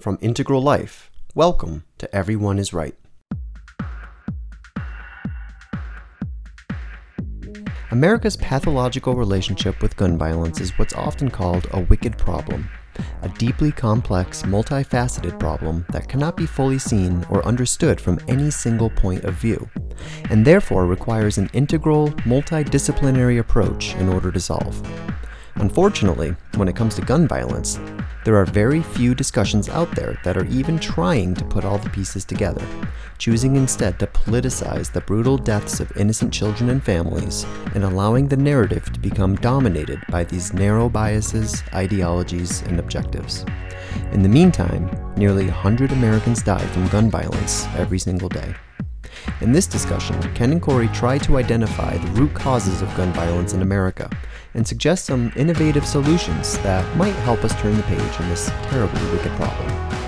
From Integral Life, welcome to Everyone is Right. America's pathological relationship with gun violence is what's often called a wicked problem, a deeply complex, multifaceted problem that cannot be fully seen or understood from any single point of view, and therefore requires an integral, multidisciplinary approach in order to solve. Unfortunately, when it comes to gun violence, there are very few discussions out there that are even trying to put all the pieces together, choosing instead to politicize the brutal deaths of innocent children and families and allowing the narrative to become dominated by these narrow biases, ideologies, and objectives. In the meantime, nearly 100 Americans die from gun violence every single day. In this discussion, Ken and Corey try to identify the root causes of gun violence in America and suggest some innovative solutions that might help us turn the page on this terribly wicked problem.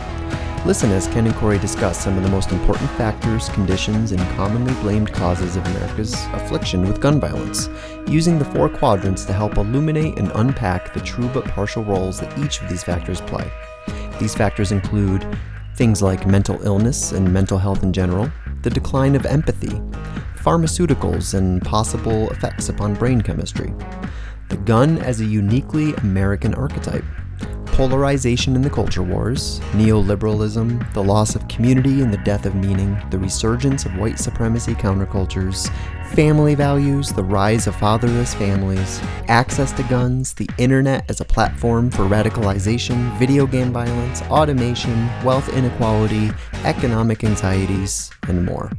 Listen as Ken and Corey discuss some of the most important factors, conditions, and commonly blamed causes of America's affliction with gun violence, using the four quadrants to help illuminate and unpack the true but partial roles that each of these factors play. These factors include things like mental illness and mental health in general, the decline of empathy, pharmaceuticals and possible effects upon brain chemistry, the gun as a uniquely American archetype, polarization in the culture wars, neoliberalism, the loss of community and the death of meaning, the resurgence of white supremacy countercultures, family values, the rise of fatherless families, access to guns, the internet as a platform for radicalization, video game violence, automation, wealth inequality, economic anxieties, and more.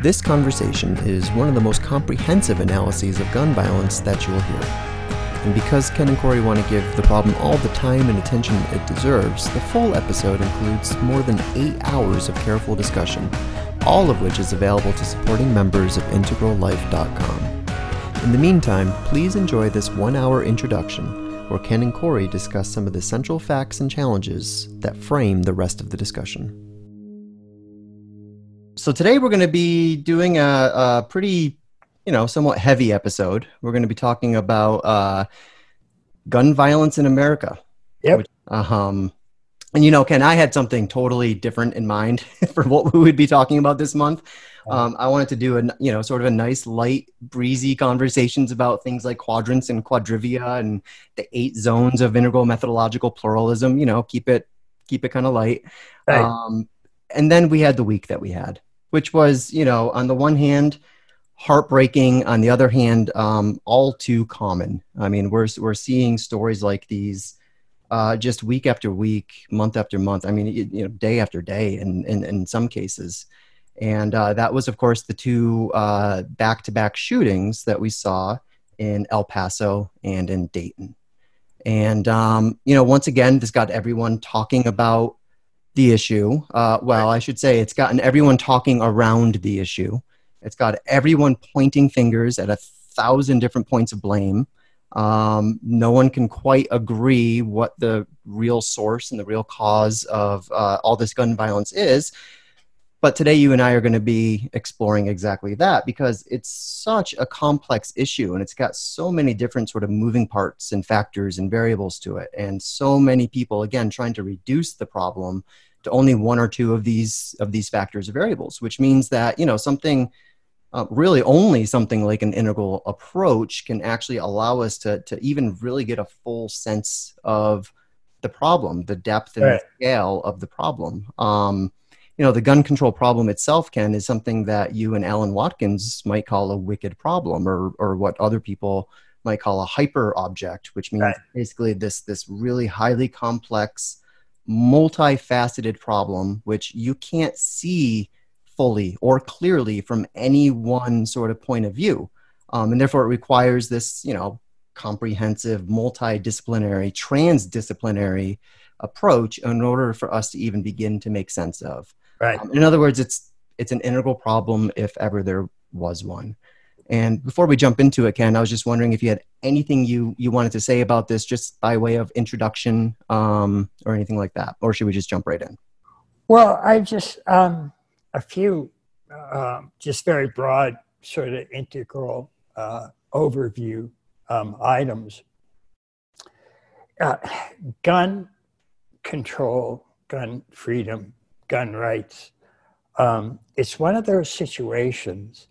This conversation is one of the most comprehensive analyses of gun violence that you'll hear. And because Ken and Corey want to give the problem all the time and attention it deserves, the full episode includes more than eight hours of careful discussion, all of which is available to supporting members of IntegralLife.com. In the meantime, please enjoy this one hour introduction where Ken and Corey discuss some of the central facts and challenges that frame the rest of the discussion. So, today we're going to be doing a, a pretty you know, somewhat heavy episode. We're going to be talking about uh, gun violence in America. Yep. Which, um, and you know, Ken, I had something totally different in mind for what we would be talking about this month. Um, I wanted to do a you know sort of a nice, light, breezy conversations about things like quadrants and quadrivia and the eight zones of integral methodological pluralism. You know, keep it keep it kind of light. Right. Um, and then we had the week that we had, which was you know on the one hand heartbreaking. On the other hand, um, all too common. I mean, we're we're seeing stories like these uh, just week after week, month after month. I mean, you, you know, day after day, in in, in some cases. And uh, that was, of course, the two uh, back-to-back shootings that we saw in El Paso and in Dayton. And um, you know, once again, this got everyone talking about the issue. Uh, well, I should say it's gotten everyone talking around the issue. It's got everyone pointing fingers at a thousand different points of blame. Um, no one can quite agree what the real source and the real cause of uh, all this gun violence is. But today, you and I are going to be exploring exactly that because it's such a complex issue and it's got so many different sort of moving parts and factors and variables to it. And so many people, again, trying to reduce the problem to only one or two of these of these factors or variables, which means that you know something uh, really only something like an integral approach can actually allow us to, to even really get a full sense of the problem, the depth and Right. the scale of the problem. Um, you know, the gun control problem itself, Ken, is something that you and Alan Watkins might call a wicked problem, or or what other people might call a hyper object, which means Right. basically this this really highly complex, multifaceted problem which you can't see fully or clearly from any one sort of point of view. Um, and therefore, it requires this, you know, comprehensive, multidisciplinary, transdisciplinary approach in order for us to even begin to make sense of. Right. Um, in other words, it's it's an integral problem if ever there was one. And before we jump into it, Ken, I was just wondering if you had anything you you wanted to say about this, just by way of introduction, um, or anything like that, or should we just jump right in? Well, I just um, a few uh, just very broad sort of integral uh, overview um, items. Uh, gun control gun freedom, gun rights. Um, it's one of those situations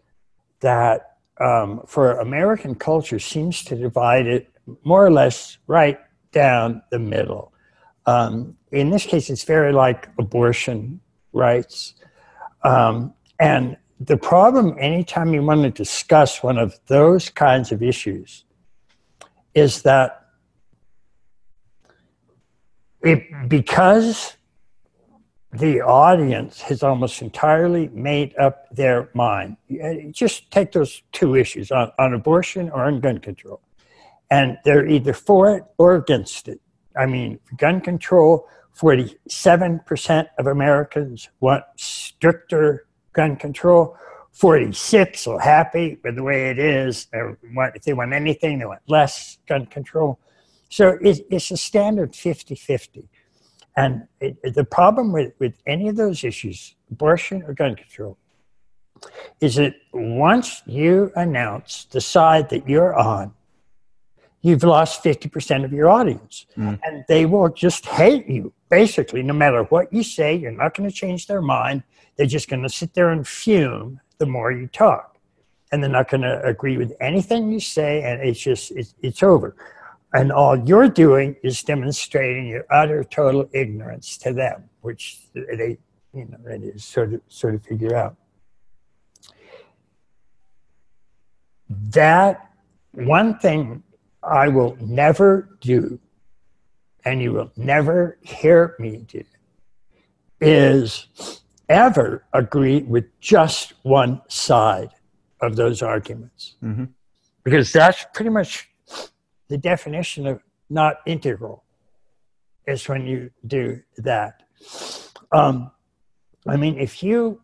that, um, for American culture, seems to divide it more or less right down the middle. Um, in this case, it's very like abortion rights. Um, and the problem, anytime you want to discuss one of those kinds of issues, is that it, because the audience has almost entirely made up their mind. Just take those two issues on, on abortion or on gun control. And they're either for it or against it. I mean, gun control, 47% of Americans want stricter gun control. 46 are happy with the way it is. If they want anything, they want less gun control. So it's a standard 50 50. And it, the problem with, with any of those issues, abortion or gun control, is that once you announce the side that you're on, you've lost 50% of your audience. Mm. And they will just hate you, basically, no matter what you say. You're not going to change their mind. They're just going to sit there and fume the more you talk. And they're not going to agree with anything you say, and it's just, it's, it's over. And all you're doing is demonstrating your utter total ignorance to them, which they, you know, it is sort of, sort of figure out. That one thing I will never do, and you will never hear me do, is ever agree with just one side of those arguments. Mm-hmm. Because that's pretty much the definition of not integral, is when you do that. Um, I mean, if you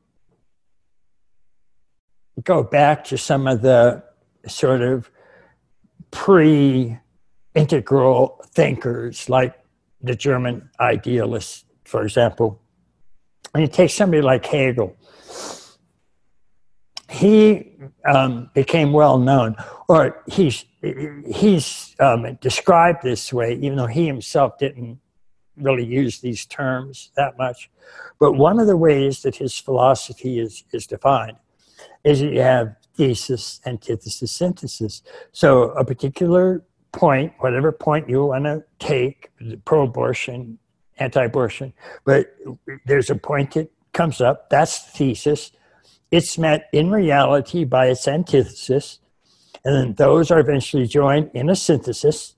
go back to some of the sort of pre integral thinkers like the German idealists, for example. And you take somebody like Hegel. He um, became well known, or he's, he's um, described this way, even though he himself didn't really use these terms that much. But one of the ways that his philosophy is, is defined is that you have thesis, antithesis, synthesis. So a particular point, whatever point you want to take, pro-abortion, anti-abortion, but there's a point that comes up, that's the thesis. It's met in reality by its antithesis, and then those are eventually joined in a synthesis,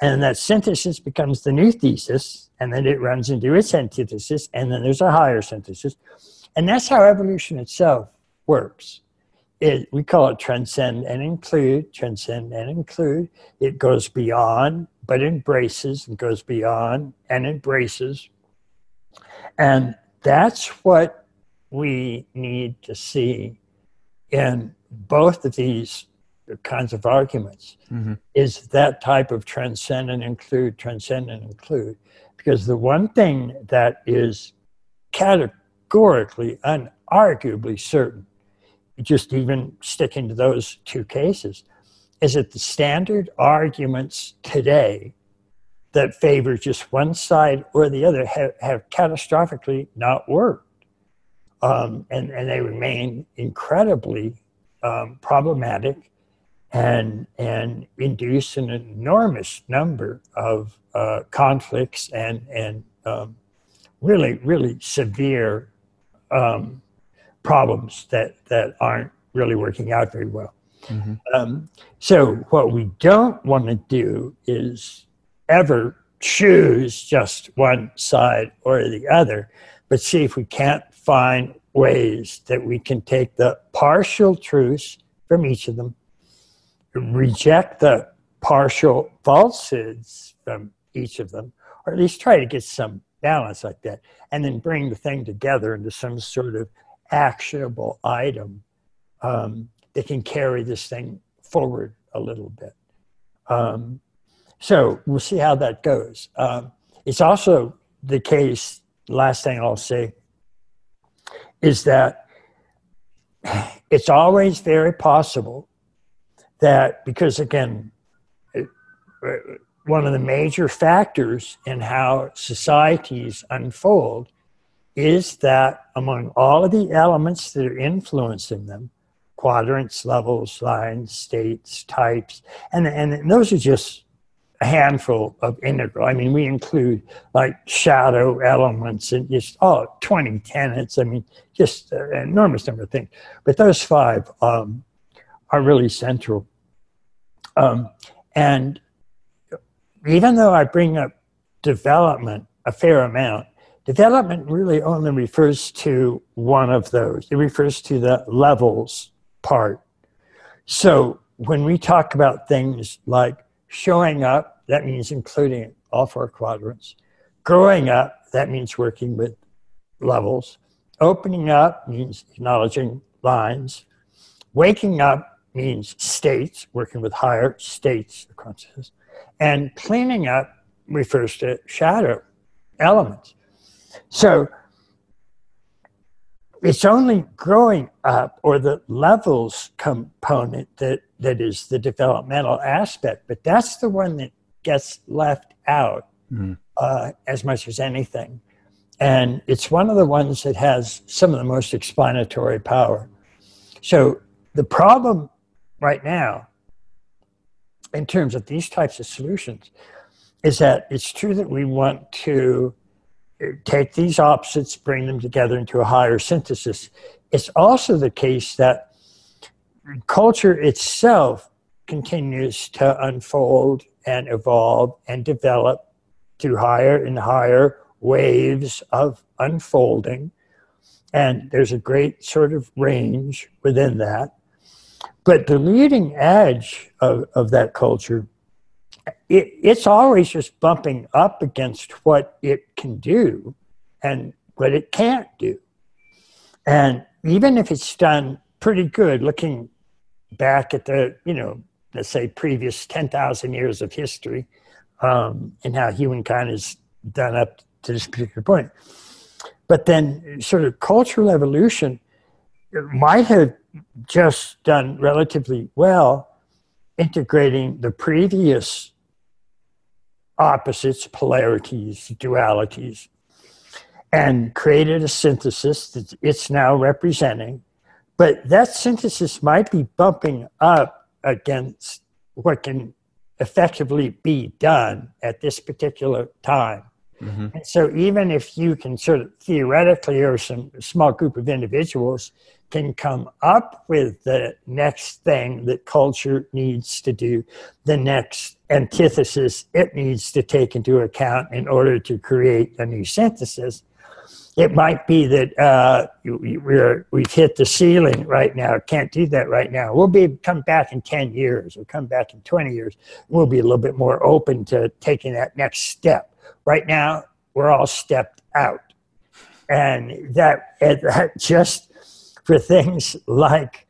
and that synthesis becomes the new thesis, and then it runs into its antithesis, and then there's a higher synthesis. And that's how evolution itself works it, we call it transcend and include, transcend and include. It goes beyond, but embraces, and goes beyond and embraces. And that's what we need to see in both of these kinds of arguments mm-hmm. is that type of transcend and include, transcend and include. Because the one thing that is categorically, unarguably certain just even sticking to those two cases, is that the standard arguments today that favor just one side or the other have, have catastrophically not worked. Um, and, and they remain incredibly um, problematic and, and induce an enormous number of uh, conflicts and, and um, really, really severe um, problems that, that aren't really working out very well. Mm-hmm. Um, so, what we don't want to do is ever choose just one side or the other, but see if we can't find ways that we can take the partial truths from each of them, reject the partial falsehoods from each of them, or at least try to get some balance like that, and then bring the thing together into some sort of actionable item um, that can carry this thing forward a little bit. Um, so we'll see how that goes. Um, it's also the case, last thing I'll say, is that it's always very possible that, because again, one of the major factors in how societies unfold is that among all of the elements that are influencing them, quadrants, levels, lines, states, types, and, and those are just a handful of integral. I mean, we include like shadow elements and just, oh, 20 tenets. I mean, just an enormous number of things. But those five um, are really central. Um, and even though I bring up development a fair amount, development really only refers to one of those. It refers to the levels part. So when we talk about things like showing up, that means including all four quadrants. Growing up, that means working with levels. Opening up means acknowledging lines. Waking up means states, working with higher states of consciousness. And cleaning up refers to shadow elements. So it's only growing up or the levels component that, that is the developmental aspect, but that's the one that gets left out mm-hmm. uh, as much as anything. And it's one of the ones that has some of the most explanatory power. So the problem right now, in terms of these types of solutions, is that it's true that we want to take these opposites, bring them together into a higher synthesis. It's also the case that culture itself continues to unfold and evolve and develop through higher and higher waves of unfolding. And there's a great sort of range within that. But the leading edge of, of that culture it, it's always just bumping up against what it can do and what it can't do. And even if it's done pretty good, looking back at the, you know, let's say previous 10,000 years of history um, and how humankind has done up to this particular point. But then, sort of cultural evolution might have just done relatively well integrating the previous opposites, polarities, dualities, and created a synthesis that it's now representing. But that synthesis might be bumping up against what can effectively be done at this particular time. Mm-hmm. And so, even if you can sort of theoretically, or some small group of individuals can come up with the next thing that culture needs to do, the next antithesis it needs to take into account in order to create a new synthesis. It might be that uh, we're, we've hit the ceiling right now, can't do that right now. We'll be come back in 10 years or come back in 20 years. We'll be a little bit more open to taking that next step. Right now, we're all stepped out. And that, that just for things like,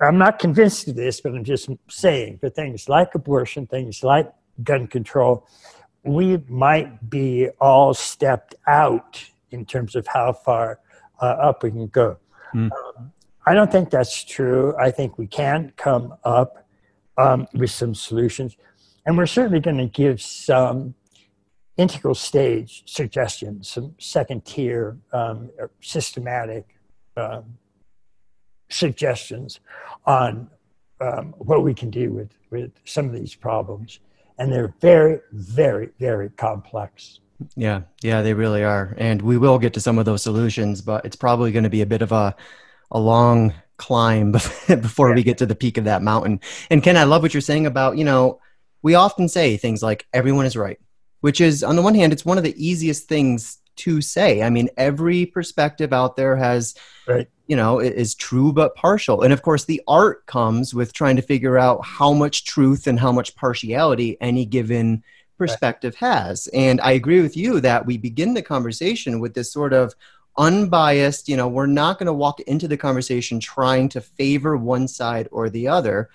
I'm not convinced of this, but I'm just saying, for things like abortion, things like gun control, we might be all stepped out in terms of how far uh, up we can go. Mm. Um, I don't think that's true. I think we can come up um, with some solutions. And we're certainly going to give some integral stage suggestions, some second tier um, systematic um, suggestions on um, what we can do with, with some of these problems. And they're very, very, very complex. Yeah, yeah, they really are. And we will get to some of those solutions, but it's probably going to be a bit of a, a long climb before yeah. we get to the peak of that mountain. And Ken, I love what you're saying about, you know, we often say things like everyone is right, which is, on the one hand, it's one of the easiest things to say. I mean, every perspective out there has right you know is true but partial and of course the art comes with trying to figure out how much truth and how much partiality any given perspective right. has and i agree with you that we begin the conversation with this sort of unbiased you know we're not going to walk into the conversation trying to favor one side or the other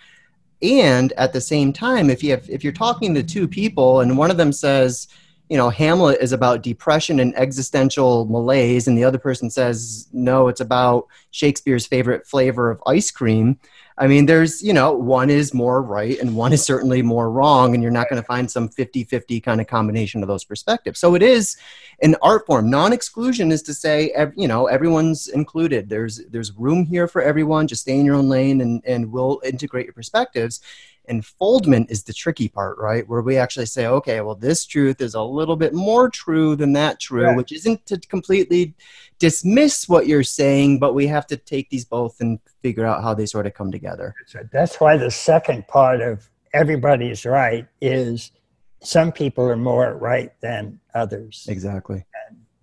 and at the same time if you have if you're talking to two people and one of them says you know hamlet is about depression and existential malaise and the other person says no it's about shakespeare's favorite flavor of ice cream I mean, there's, you know, one is more right and one is certainly more wrong, and you're not going to find some 50 50 kind of combination of those perspectives. So it is an art form. Non exclusion is to say, you know, everyone's included. There's, there's room here for everyone. Just stay in your own lane and, and we'll integrate your perspectives. Enfoldment is the tricky part, right? Where we actually say, okay, well, this truth is a little bit more true than that true, which isn't to completely dismiss what you're saying, but we have to take these both and figure out how they sort of come together. That's why the second part of everybody's right is some people are more right than others. Exactly.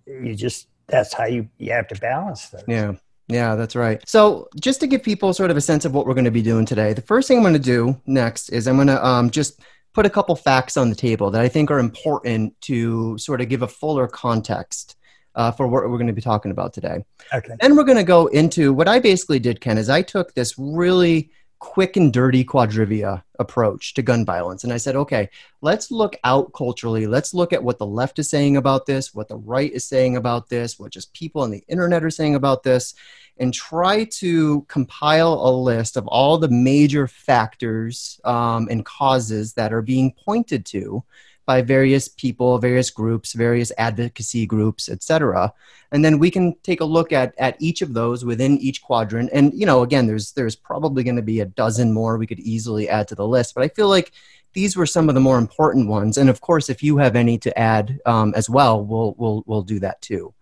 And you just, that's how you, you have to balance those. Yeah. Yeah, that's right. So, just to give people sort of a sense of what we're going to be doing today, the first thing I'm going to do next is I'm going to um, just put a couple facts on the table that I think are important to sort of give a fuller context uh, for what we're going to be talking about today. Okay. Then we're going to go into what I basically did, Ken, is I took this really quick and dirty quadrivia approach to gun violence. And I said, okay, let's look out culturally. Let's look at what the left is saying about this, what the right is saying about this, what just people on the internet are saying about this, and try to compile a list of all the major factors um, and causes that are being pointed to by various people, various groups, various advocacy groups, etc. And then we can take a look at at each of those within each quadrant. And you know, again, there's there's probably going to be a dozen more we could easily add to the list. But I feel like these were some of the more important ones. And of course, if you have any to add um, as well, we'll we'll we'll do that too.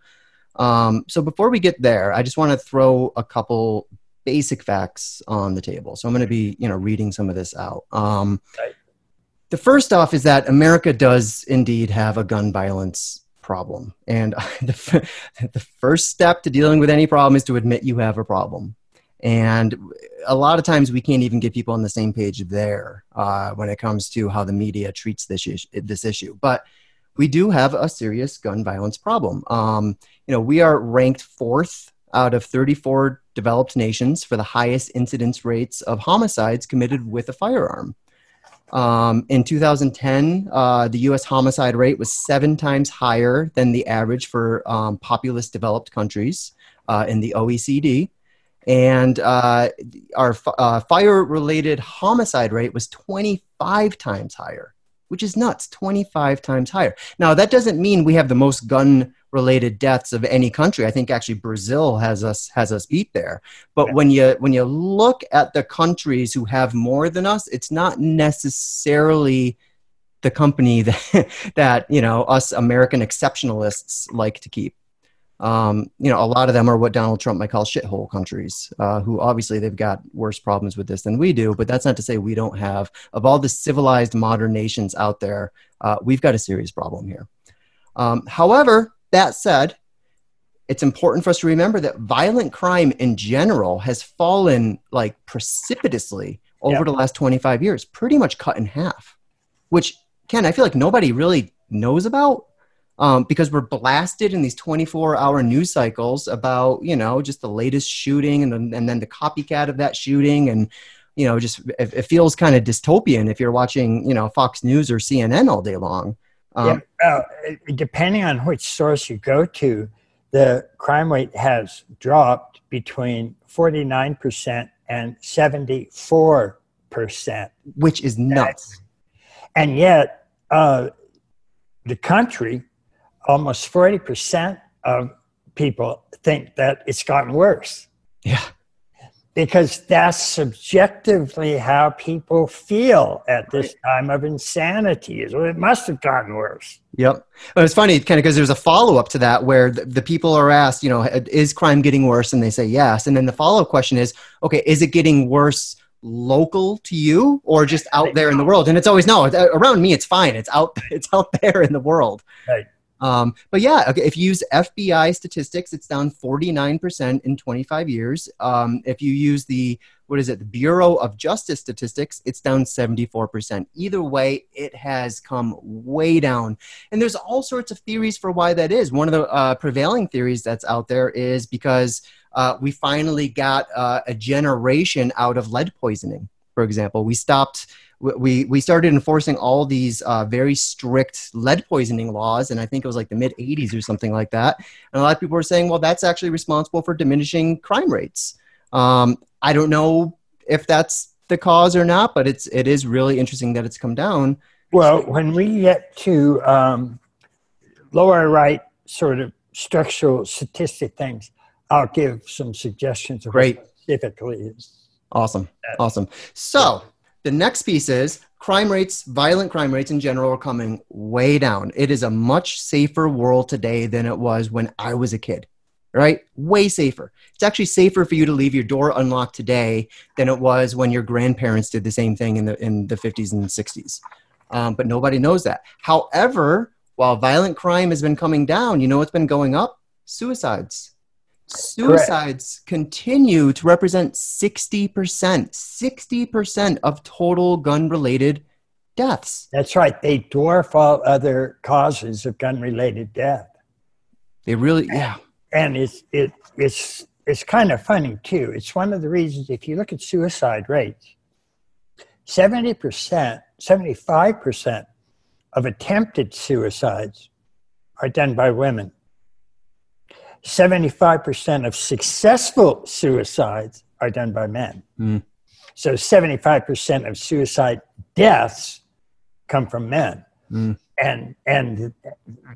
Um, so before we get there, I just want to throw a couple basic facts on the table. So I'm going to be you know reading some of this out. Um, right the first off is that America does indeed have a gun violence problem. And the, the first step to dealing with any problem is to admit you have a problem. And a lot of times we can't even get people on the same page there uh, when it comes to how the media treats this issue, this issue. But we do have a serious gun violence problem. Um, you know, we are ranked fourth out of 34 developed nations for the highest incidence rates of homicides committed with a firearm. Um, in 2010, uh, the US homicide rate was seven times higher than the average for um, populous developed countries uh, in the OECD. And uh, our uh, fire related homicide rate was 25 times higher, which is nuts 25 times higher. Now, that doesn't mean we have the most gun related deaths of any country. I think actually Brazil has us has us beat there. But yeah. when you when you look at the countries who have more than us, it's not necessarily the company that that you know us American exceptionalists like to keep. Um, you know, a lot of them are what Donald Trump might call shithole countries, uh, who obviously they've got worse problems with this than we do. But that's not to say we don't have. Of all the civilized modern nations out there, uh, we've got a serious problem here. Um, however, that said, it's important for us to remember that violent crime in general has fallen like precipitously over yep. the last 25 years, pretty much cut in half, which, Ken, I feel like nobody really knows about um, because we're blasted in these 24 hour news cycles about, you know, just the latest shooting and then, and then the copycat of that shooting. And, you know, just it, it feels kind of dystopian if you're watching, you know, Fox News or CNN all day long. Um, yeah, well, depending on which source you go to, the crime rate has dropped between 49% and 74%. Which is nuts. And yet, uh, the country, almost 40% of people think that it's gotten worse. Yeah because that's subjectively how people feel at this time of insanity. So it must have gotten worse. Yep. But it's funny, kind of, because there's a follow up to that where the, the, people are asked, you know, is crime getting worse? And they say yes. And then the follow up question is, okay, is it getting worse local to you or just out there in the world? And it's always no. Uh, around me, it's fine. It's out. It's out there in the world. Right. Um, but yeah, okay, if you use FBI statistics, it's down 49% in 25 years. Um, if you use the, what is it, the Bureau of Justice statistics, it's down 74%. Either way, it has come way down. And there's all sorts of theories for why that is. One of the uh, prevailing theories that's out there is because uh, we finally got uh, a generation out of lead poisoning, for example. We stopped we we started enforcing all these uh, very strict lead poisoning laws, and I think it was like the mid '80s or something like that. And a lot of people were saying, well, that's actually responsible for diminishing crime rates. Um, I don't know if that's the cause or not, but it's it is really interesting that it's come down. Well, when we get to um, lower right sort of structural statistic things, I'll give some suggestions of Great. what specifically is. Awesome. Awesome. So the next piece is crime rates, violent crime rates in general are coming way down. It is a much safer world today than it was when I was a kid, right? Way safer. It's actually safer for you to leave your door unlocked today than it was when your grandparents did the same thing in the, in the 50s and 60s. Um, but nobody knows that. However, while violent crime has been coming down, you know what's been going up? Suicides. Suicides continue to represent 60%, 60% of total gun related deaths. That's right. They dwarf all other causes of gun related death. They really, yeah. And it's, it, it's, it's kind of funny too. It's one of the reasons, if you look at suicide rates, 70%, 75% of attempted suicides are done by women. 75% of successful suicides are done by men. Mm. So 75% of suicide deaths come from men. Mm. And, and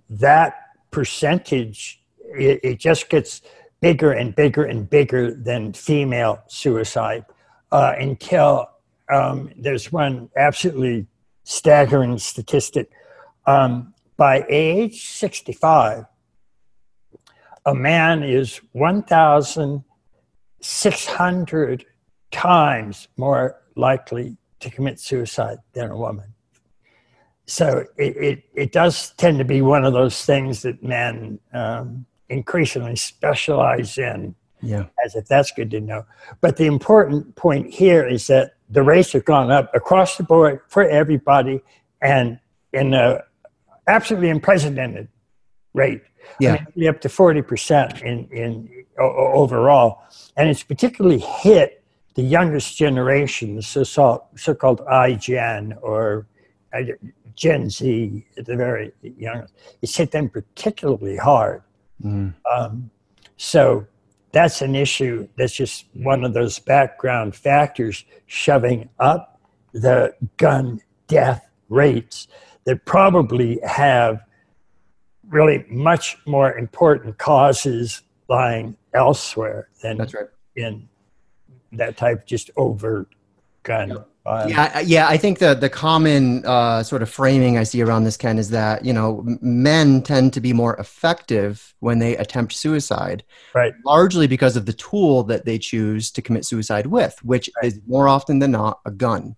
that percentage, it, it, just gets bigger and bigger and bigger than female suicide uh, until um, there's one absolutely staggering statistic. Um, by age 65, a man is 1,600 times more likely to commit suicide than a woman. So it, it, it does tend to be one of those things that men um, increasingly specialize in. Yeah. As if that's good to know. But the important point here is that the rates have gone up across the board for everybody and in a absolutely unprecedented rate. Yeah. I mean, up to 40% in, in o- overall. And it's particularly hit the youngest generation, the so-called, iGen or uh, Gen Z, the very youngest. It's hit them particularly hard. Mm. Um, so that's an issue that's just one of those background factors shoving up the gun death rates that probably have really much more important causes lying elsewhere than That's right. in that type just overt gun. Yep. violence. Yeah, yeah. I think the the common uh, sort of framing I see around this, Ken, is that you know men tend to be more effective when they attempt suicide, Right. largely because of the tool that they choose to commit suicide with, which Right. is more often than not a gun.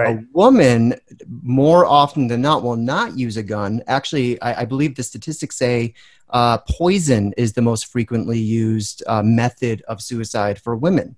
Right. A woman, more often than not, will not use a gun. Actually, I, I believe the statistics say uh, poison is the most frequently used uh, method of suicide for women.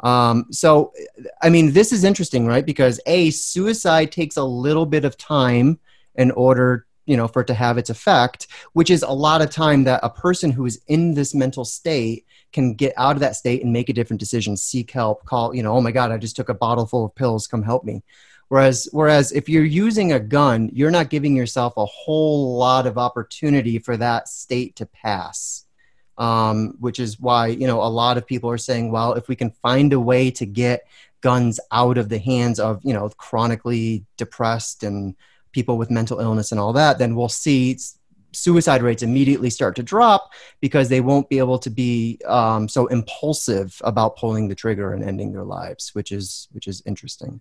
Um, so, I mean, this is interesting, right? Because a suicide takes a little bit of time in order, you know, for it to have its effect, which is a lot of time that a person who is in this mental state can get out of that state and make a different decision, seek help, call, you know, oh my God, I just took a bottle full of pills, come help me. Whereas, whereas if you're using a gun, you're not giving yourself a whole lot of opportunity for that state to pass. Um, which is why you know a lot of people are saying, well, if we can find a way to get guns out of the hands of you know chronically depressed and people with mental illness and all that, then we'll see suicide rates immediately start to drop because they won't be able to be um, so impulsive about pulling the trigger and ending their lives, which is which is interesting.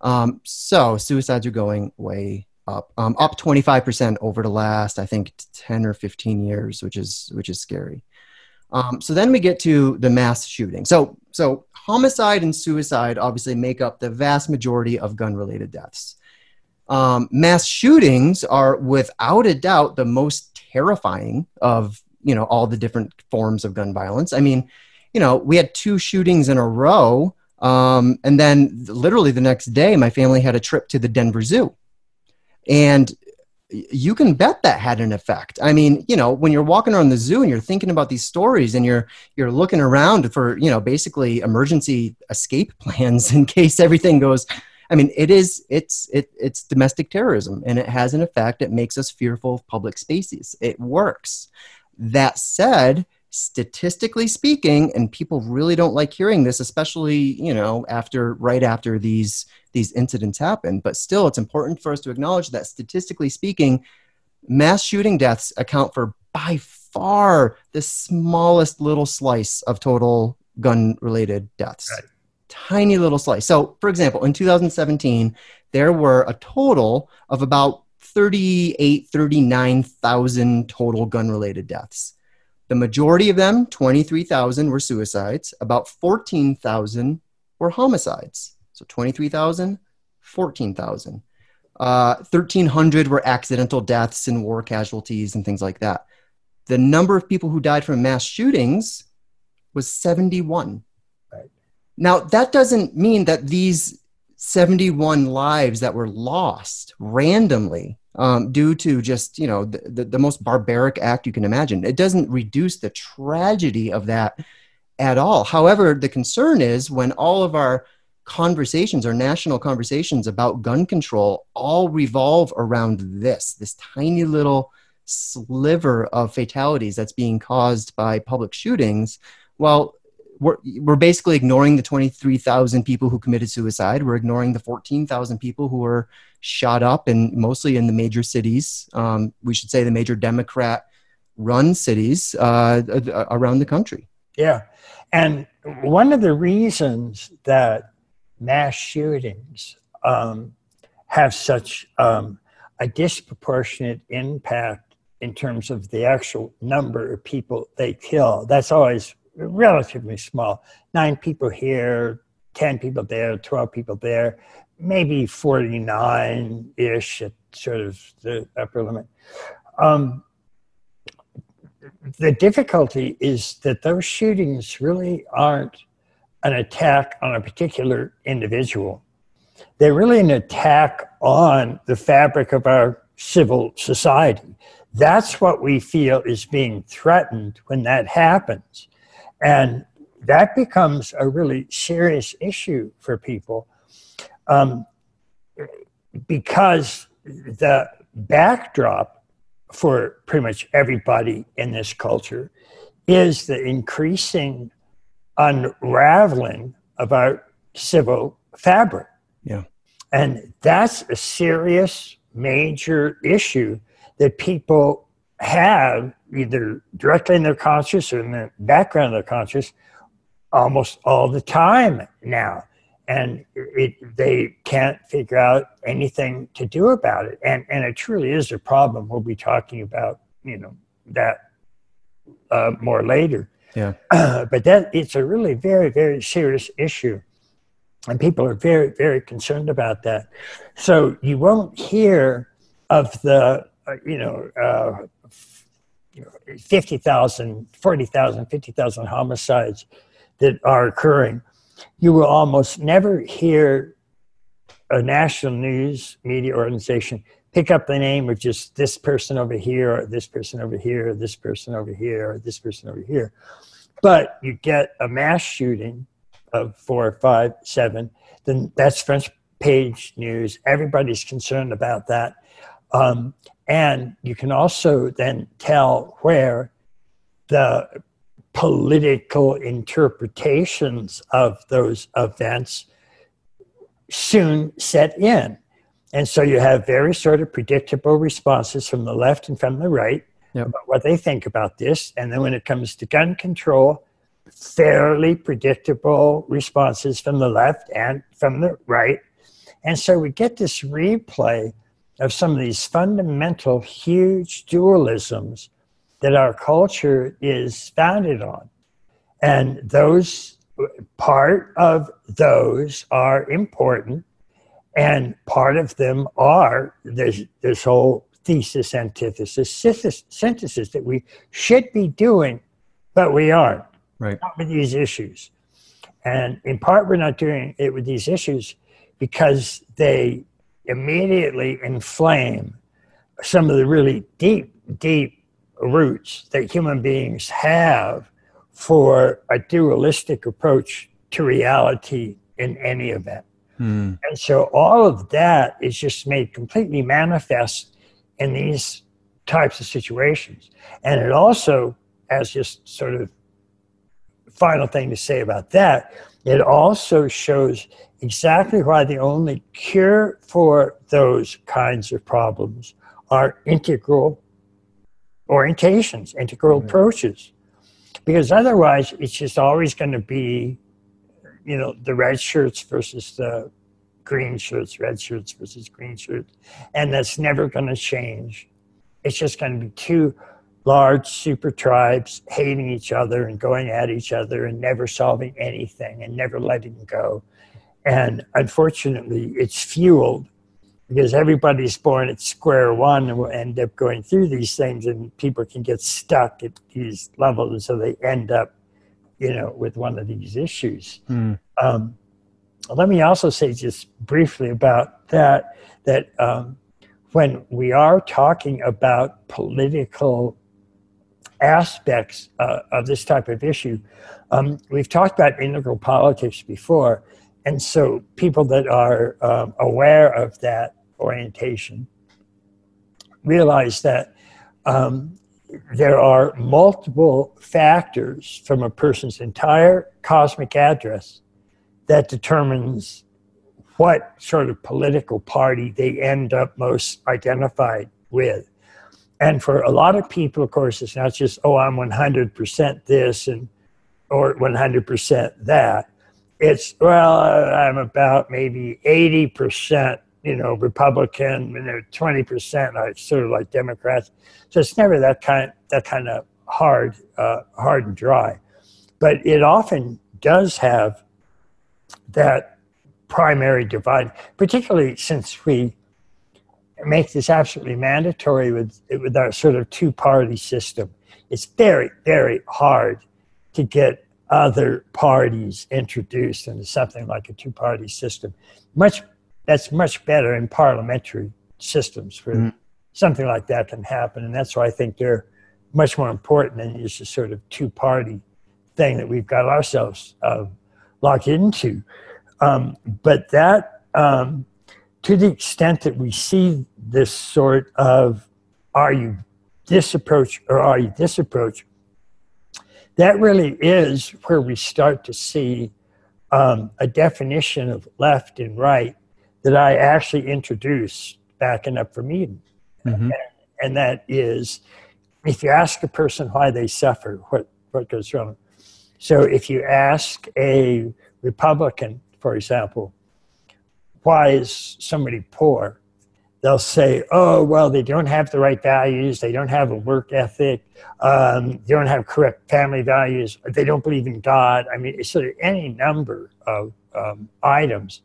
Um, so suicides are going way up, um, up 25% over the last, I think, 10 or 15 years, which is which is scary. Um, so then we get to the mass shooting. So so homicide and suicide obviously make up the vast majority of gun-related deaths. Um, mass shootings are without a doubt the most terrifying of you know all the different forms of gun violence. I mean, you know, we had two shootings in a row, um, and then literally the next day, my family had a trip to the Denver Zoo, and you can bet that had an effect. I mean, you know, when you're walking around the zoo and you're thinking about these stories and you're you're looking around for, you know, basically emergency escape plans in case everything goes I mean, it is it's it it's domestic terrorism and it has an effect. It makes us fearful of public spaces. It works. That said, statistically speaking and people really don't like hearing this especially you know after right after these these incidents happen but still it's important for us to acknowledge that statistically speaking mass shooting deaths account for by far the smallest little slice of total gun related deaths right. Tiny little slice so for example in 2017 there were a total of about 38 39,000 total gun related deaths the majority of them, 23,000, were suicides. About 14,000 were homicides. So 23,000, 14,000. Uh, 1,300 were accidental deaths and war casualties and things like that. The number of people who died from mass shootings was 71. Now, that doesn't mean that these 71 lives that were lost randomly um, due to just you know the, the, the, most barbaric act you can imagine it doesn't reduce the tragedy of that at all. However the concern is when all of our conversations our national conversations about gun control all revolve around this this tiny little sliver of fatalities that's being caused by public shootings well we're, we're basically ignoring the 23,000 people who committed suicide. We're ignoring the 14,000 people who were shot up, and mostly in the major cities. Um, we should say the major Democrat run cities uh, around the country. Yeah. And one of the reasons that mass shootings um, have such um, a disproportionate impact in terms of the actual number of people they kill, that's always relatively small. Nine people here, 10 people there, 12 people there, maybe 49 ish at sort of the upper limit. Um, the difficulty is that those shootings really aren't an attack on a particular individual. They're really an attack on the fabric of our civil society. That's what we feel is being threatened when that happens. And that becomes a really serious issue for people um, because the backdrop for pretty much everybody in this culture is the increasing unraveling of our civil fabric. Yeah. And that's a serious, major issue that people have either directly in their conscious or in the background of their conscious almost all the time now. And it, they can't figure out anything to do about it. And and it truly is a problem. We'll be talking about you know that uh, more later. Yeah. Uh, but that it's a really very very serious issue. And people are very very concerned about that. So you won't hear of the uh, you know uh, you know, 50,000, 40,000, 50,000 homicides that are occurring, you will almost never hear a national news media organization pick up the name of just this person over here, or this person over here, or this person over here, or this person over here. But you get a mass shooting of four, five, seven, then that's front page news. Everybody's concerned about that. Um, and you can also then tell where the political interpretations of those events soon set in. And so you have very sort of predictable responses from the left and from the right yep. about what they think about this. And then when it comes to gun control, fairly predictable responses from the left and from the right. And so we get this replay of some of these fundamental, huge dualisms that our culture is founded on. And those, part of those are important, and part of them are this, this whole thesis, antithesis, synthesis that we should be doing, but we aren't. Right. Not with these issues. And in part, we're not doing it with these issues because they immediately inflame some of the really deep, deep roots that human beings have for a dualistic approach to reality in any event. Hmm. And so all of that is just made completely manifest in these types of situations. And it also as just sort of final thing to say about that, it also shows exactly why the only cure for those kinds of problems are integral orientations, integral mm-hmm. approaches. Because otherwise, it's just always going to be, you know, the red shirts versus the green shirts, red shirts versus green shirts. And that's never going to change. It's just going to be two large super tribes hating each other and going at each other and never solving anything and never letting go. And unfortunately, it's fueled because everybody's born at square one and will end up going through these things, and people can get stuck at these levels, and so they end up, you know, with one of these issues. Mm. Um, let me also say just briefly about that that um, when we are talking about political aspects uh, of this type of issue, um, we've talked about integral politics before, and so people that are um, aware of that orientation realize that um, there are multiple factors from a person's entire cosmic address that determines what sort of political party they end up most identified with. And for a lot of people, of course, it's not just, oh, I'm 100% this and or 100% that. It's, well, I'm about maybe 80%, you know, Republican, and 20% I sort of like Democrats. So it's never that kind, that kind of hard, uh, hard and dry. But it often does have that primary divide, particularly since we make this absolutely mandatory with, with our sort of two party system. It's very, very hard to get other parties introduced into something like a two party system. Much that's much better in parliamentary systems where mm. something like that can happen. And that's why I think they're much more important than just a sort of two party thing that we've got ourselves uh, locked into. Um, but that, um, to the extent that we see this sort of are you this approach or are you this approach, that really is where we start to see um, a definition of left and right that I actually introduced back in Up from Eden. Mm-hmm. And, and that is if you ask a person why they suffer, what, what goes wrong. So if you ask a Republican, for example, why is somebody poor? They'll say, oh, well, they don't have the right values, they don't have a work ethic, um, they don't have correct family values, they don't believe in God. I mean, it's sort of any number of um, items.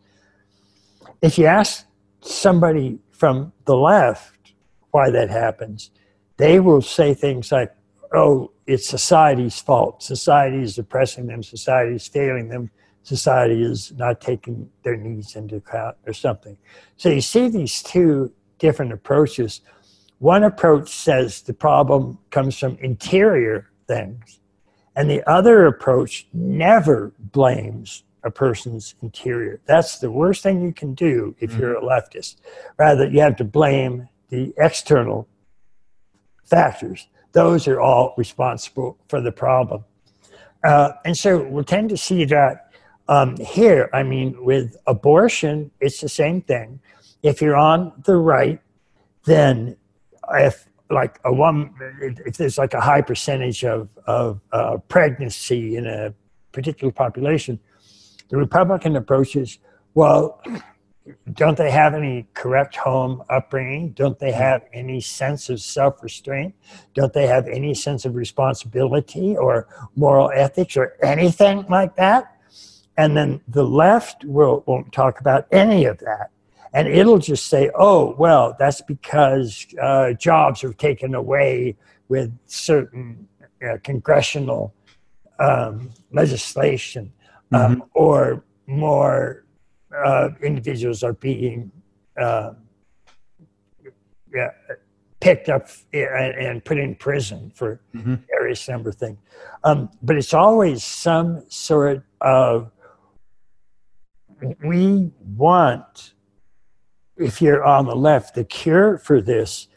If you ask somebody from the left why that happens, they will say things like, oh, it's society's fault. Society is oppressing them, society is failing them, society is not taking their needs into account or something. So you see these two different approaches. One approach says the problem comes from interior things, and the other approach never blames a person's interior. That's the worst thing you can do if you're a leftist. Rather, you have to blame the external factors. Those are all responsible for the problem. Uh, and so we tend to see that um, here, I mean, with abortion, it's the same thing. If you're on the right, then if like a woman, if there's like a high percentage of, of uh, pregnancy in a particular population, the Republican approach is, well, don't they have any correct home upbringing? Don't they have any sense of self restraint? Don't they have any sense of responsibility or moral ethics or anything like that? And then the left will, won't talk about any of that. And it'll just say, oh, well, that's because uh, jobs are taken away with certain uh, congressional um, legislation, um, mm-hmm. or more uh, individuals are being uh, yeah, picked up and, and, put in prison for mm-hmm. various number of things. Um, but it's always some sort of we want, if you're on the left, the cure for this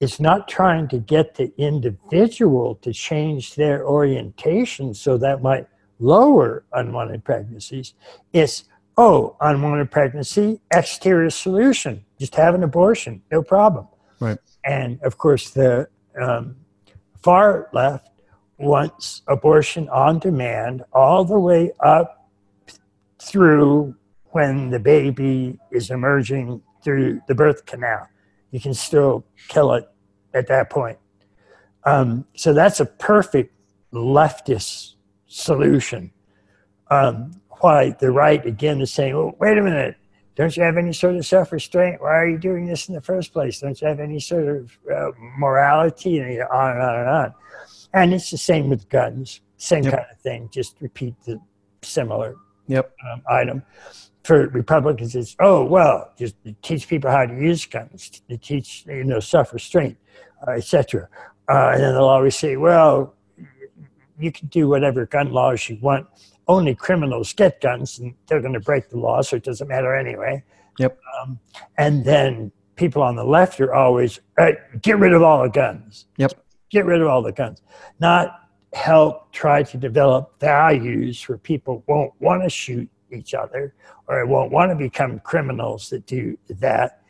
is not trying to get the individual to change their orientation so that might lower unwanted pregnancies. It's, oh, unwanted pregnancy, exterior solution, just have an abortion, no problem. Right. And of course, the um, far left wants abortion on demand all the way up through when the baby is emerging through the birth canal. You can still kill it at that point. Um, so that's a perfect leftist solution. Um, why the right again is saying, "Well, wait a minute, don't you have any sort of self-restraint? Why are you doing this in the first place? Don't you have any sort of uh, morality?" And on and on and on. And it's the same with guns, same yep. kind of thing. Just repeat the similar yep. um, item. For Republicans, it's oh well, just teach people how to use guns, to teach you know self-restraint, uh, etc. Uh, and then they'll always say, well, you can do whatever gun laws you want. Only criminals get guns, and they're going to break the law, so it doesn't matter anyway. Yep. Um, and then people on the left are always get rid of all the guns. Yep. Get rid of all the guns. Not help try to develop values where people won't want to shoot each other or I won't want to become criminals that do that.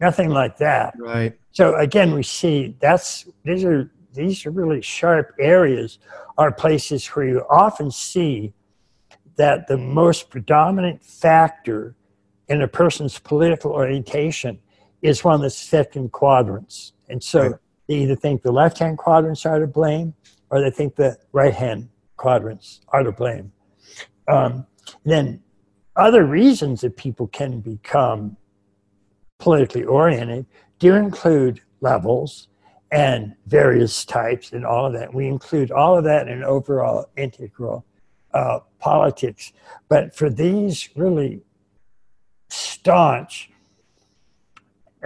Nothing like that. Right. So again, we see that's these are these are really sharp areas are places where you often see that the most predominant factor in a person's political orientation is one that's set in quadrants. And so right. they either think the left hand quadrants are to blame or they think the right hand quadrants are to blame. Um, then other reasons that people can become politically oriented do include levels and various types and all of that. We include all of that in overall integral uh, politics. But for these really staunch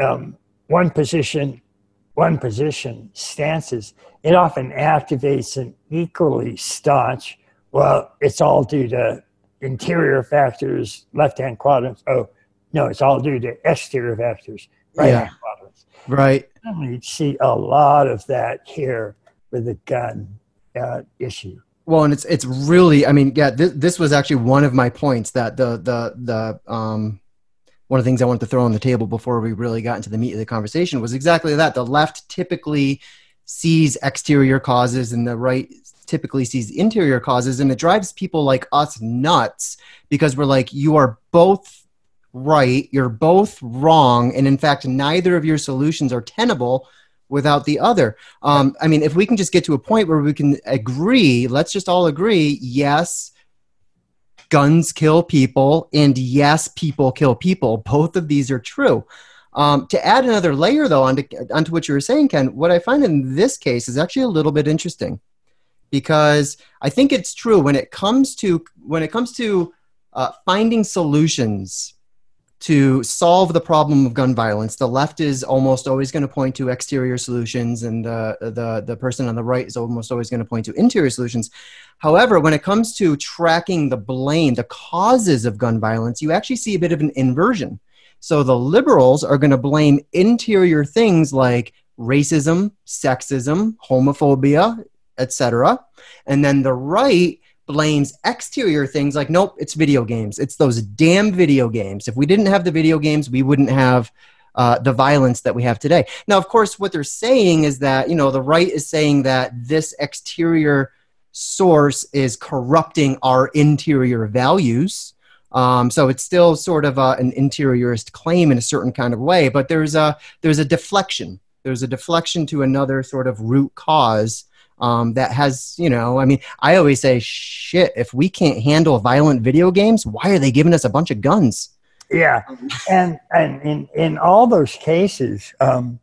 um, one position, one position stances, it often activates an equally staunch. Well, it's all due to interior factors, left-hand quadrants. Oh, no, it's all due to exterior factors, right-hand yeah. quadrants. Right. We see a lot of that here with the gun uh, issue. Well, and it's it's really, I mean, yeah, this, this was actually one of my points that the the the um one of the things I wanted to throw on the table before we really got into the meat of the conversation was exactly that. The left typically sees exterior causes and the right typically sees interior causes and it drives people like us nuts because we're like you are both right, you're both wrong, and in fact, neither of your solutions are tenable without the other. Um, I mean, if we can just get to a point where we can agree, let's just all agree, yes, guns kill people, and yes, people kill people. Both of these are true. Um, to add another layer, though, onto, onto what you were saying, Ken, what I find in this case is actually a little bit interesting because I think it's true when it comes to when it comes to uh, finding solutions to solve the problem of gun violence. The left is almost always going to point to exterior solutions, and the, the, the person on the right is almost always going to point to interior solutions. However, when it comes to tracking the blame, the causes of gun violence, you actually see a bit of an inversion. So the liberals are going to blame interior things like racism, sexism, homophobia, etc. And then the right blames exterior things like nope it's video games. It's those damn video games. If we didn't have the video games we wouldn't have uh, the violence that we have today. Now of course what they're saying is that you know the right is saying that this exterior source is corrupting our interior values. Um, so it's still sort of a, an interiorist claim in a certain kind of way but there's a there's a deflection. There's a deflection to another sort of root cause um, that has, you know, I mean, I always say, shit, if we can't handle violent video games, why are they giving us a bunch of guns? Yeah. And, and in, in all those cases, um,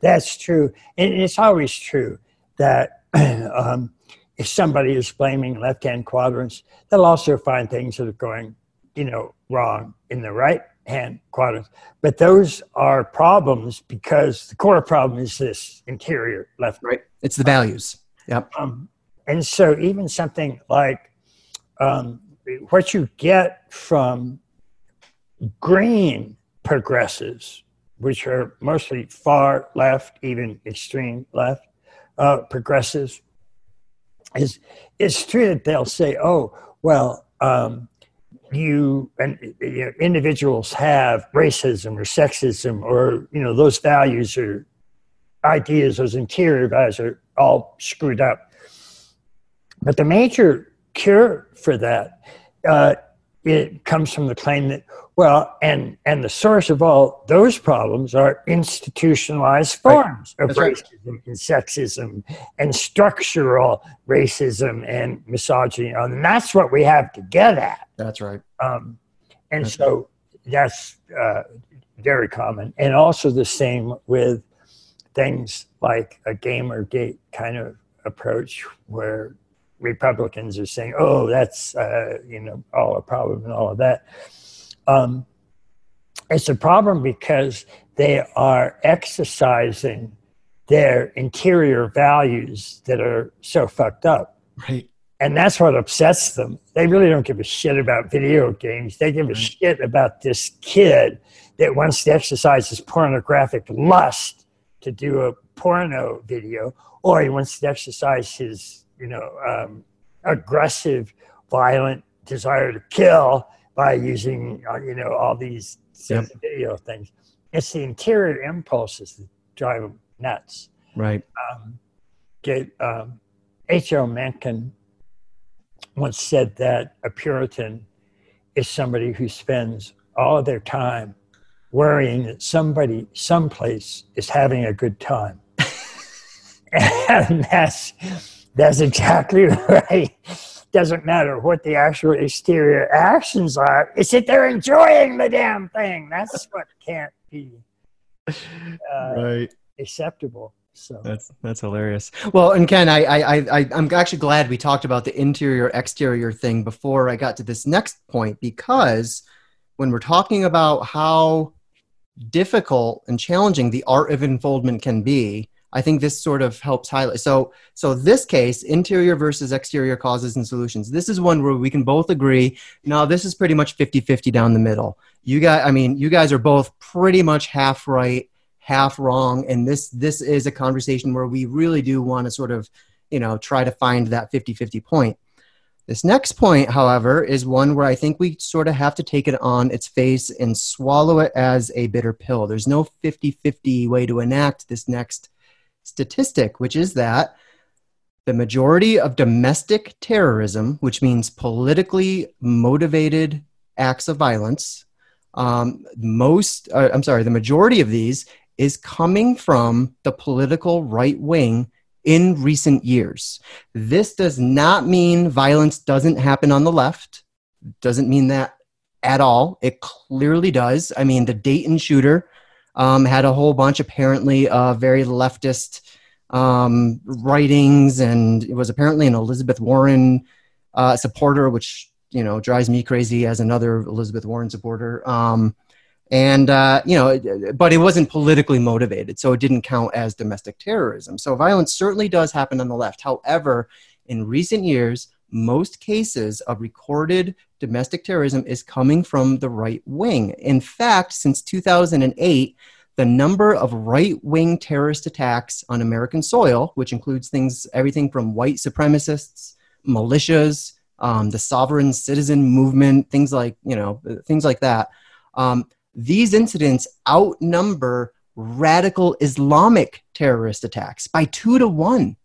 that's true. It's always true that um, if somebody is blaming left hand quadrants, they'll also find things that are going, you know, wrong in the right hand quadrants. But those are problems because the core problem is this interior left. Right. It's the values. Yep. Um, and so even something like um, what you get from green progressives which are mostly far left, even extreme left, uh, progressives, is it's true that they'll say, "Oh, well, um, you and you know, individuals have racism or sexism or you know those values or ideas, those interior values are all screwed up." But the major cure for that uh, it comes from the claim that well and and the source of all those problems are institutionalized forms right. of That's racism right. and sexism and structural racism and misogyny and that's what we have to get at that's right um, and that's so right. that's uh, very common and also the same with things like a gamergate kind of approach where Republicans are saying, "Oh, that's uh, you know all a problem and all of that." Um, it's a problem because they are exercising their interior values that are so fucked up. Right. And that's what upsets them. They really don't give a shit about video games. They give a shit about this kid that wants to exercise his pornographic lust to do a porno video, or he wants to exercise his you know, um, aggressive, violent desire to kill by using, uh, you know, all these yep. video things. It's the interior impulses that drive them nuts. Right. Um, get um, H.L. Mencken once said that a Puritan is somebody who spends all of their time worrying that somebody, someplace, is having a good time. and that's that's exactly right. Doesn't matter what the actual exterior actions are. It's that they're enjoying the damn thing. That's what can't be uh, right. acceptable. So that's that's hilarious. Well, and Ken, I I I I'm actually glad we talked about the interior exterior thing before I got to this next point because when we're talking about how difficult and challenging the art of enfoldment can be, I think this sort of helps highlight. So, so this case, interior versus exterior causes and solutions. This is one where we can both agree. Now, this is pretty much 50-50 down the middle. You guys, I mean, you guys are both pretty much half right, half wrong, and this this is a conversation where we really do want to sort of, you know, try to find that 50-50 point. This next point, however, is one where I think we sort of have to take it on its face and swallow it as a bitter pill. There's no 50 50 way to enact this next statistic, which is that the majority of domestic terrorism, which means politically motivated acts of violence, um, most, uh, I'm sorry, the majority of these is coming from the political right wing in recent years. This does not mean violence doesn't happen on the left, doesn't mean that at all. It clearly does. I mean, the Dayton shooter um, had a whole bunch apparently of very leftist um, writings, and it was apparently an Elizabeth Warren uh, supporter, which you know drives me crazy as another Elizabeth Warren supporter. Um, and uh, you know, but it wasn't politically motivated, so it didn't count as domestic terrorism. So violence certainly does happen on the left. However, in recent years, most cases of recorded domestic terrorism is coming from the right wing. In fact, since 2008, the number of right wing terrorist attacks on American soil, which includes things, everything from white supremacists, militias, um, the sovereign citizen movement, things like, you know, things like that. Um, these incidents outnumber radical Islamic terrorist attacks by two to one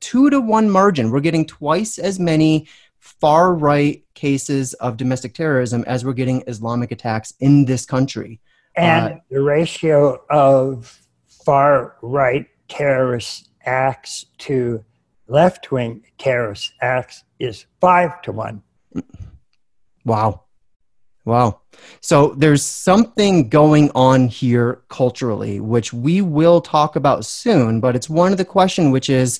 two to one margin. We're getting twice as many far right cases of domestic terrorism as we're getting Islamic attacks in this country. And uh, the ratio of far right terrorist acts to left wing terrorist acts is five to one. Wow. Wow. So there's something going on here culturally, which we will talk about soon, but it's one of the question, which is,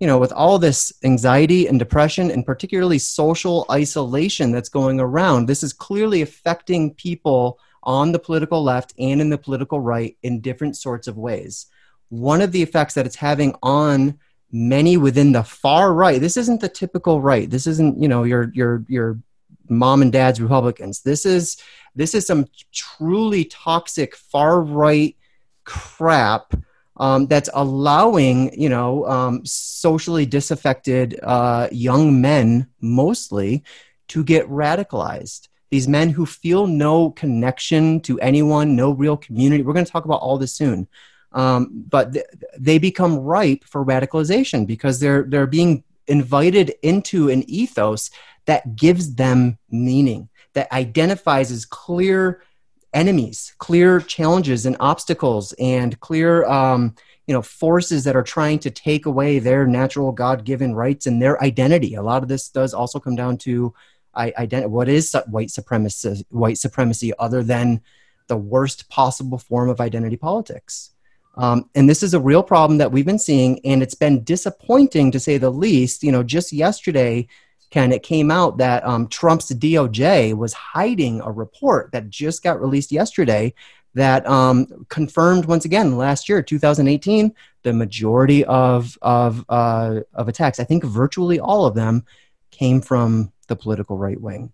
you know, with all this anxiety and depression and particularly social isolation that's going around, this is clearly affecting people on the political left and in the political right in different sorts of ways. One of the effects that it's having on many within the far right, this isn't the typical right. This isn't, you know, your your your mom and dad's Republicans. This is this is some truly toxic far right crap um, that's allowing you know um, socially disaffected uh, young men mostly to get radicalized. These men who feel no connection to anyone no real community. We're going to talk about all this soon. Um, but th- they become ripe for radicalization because they're they're being invited into an ethos that gives them meaning that identifies as clear enemies, clear challenges and obstacles, and clear um, you know forces that are trying to take away their natural God-given rights and their identity. A lot of this does also come down to I, ident- what is white supremacy, white supremacy, other than the worst possible form of identity politics. Um, and this is a real problem that we've been seeing, and it's been disappointing to say the least. You know, just yesterday, Ken, it came out that um, Trump's DOJ was hiding a report that just got released yesterday that um, confirmed once again last year, 2018, the majority of of uh, of attacks. I think virtually all of them came from the political right wing.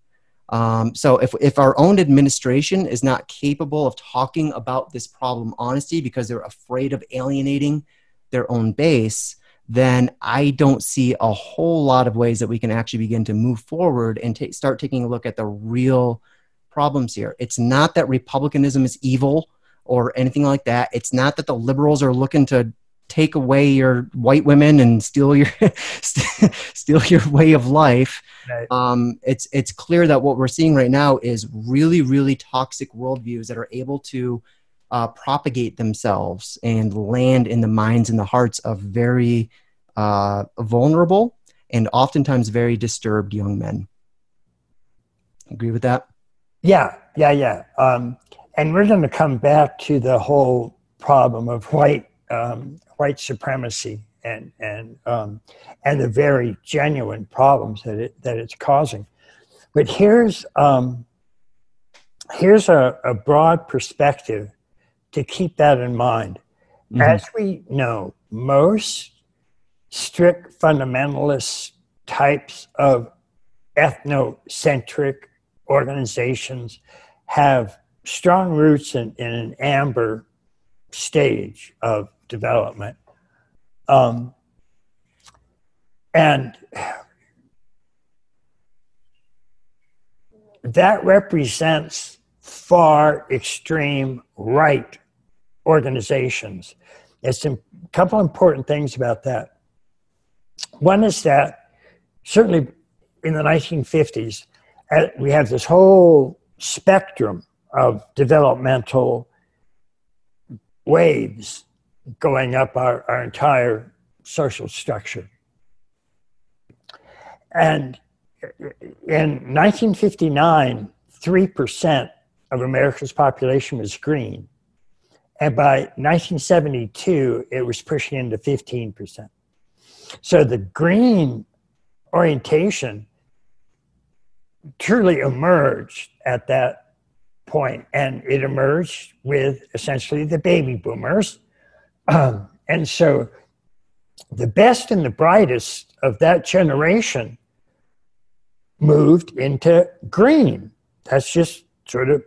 Um, so if if our own administration is not capable of talking about this problem honestly because they're afraid of alienating their own base, then I don't see a whole lot of ways that we can actually begin to move forward and t- start taking a look at the real problems here. It's not that Republicanism is evil or anything like that. It's not that the liberals are looking to take away your white women and steal your steal your way of life. Right. Um, it's it's clear that what we're seeing right now is really really toxic worldviews that are able to uh, propagate themselves and land in the minds and the hearts of very uh, vulnerable and oftentimes very disturbed young men. Agree with that? Yeah, yeah, yeah. Um, and we're going to come back to the whole problem of white um, white supremacy and and um, and the very genuine problems that it that it's causing. But here's um, here's a, a broad perspective to keep that in mind. Mm-hmm. As we know, most strict fundamentalist types of ethnocentric organizations have strong roots in, in an amber stage of development. Um, and that represents far extreme right organizations. It's a couple important things about that. One is that certainly in the 1950s, uh, we have this whole spectrum of developmental waves going up our, our entire social structure. And in 1959, 3% of America's population was green. And by 1972, it was pushing into 15%. So the green orientation truly emerged at that point, and it emerged with essentially the baby boomers. Um, and so the best and the brightest of that generation moved into green. That's just sort of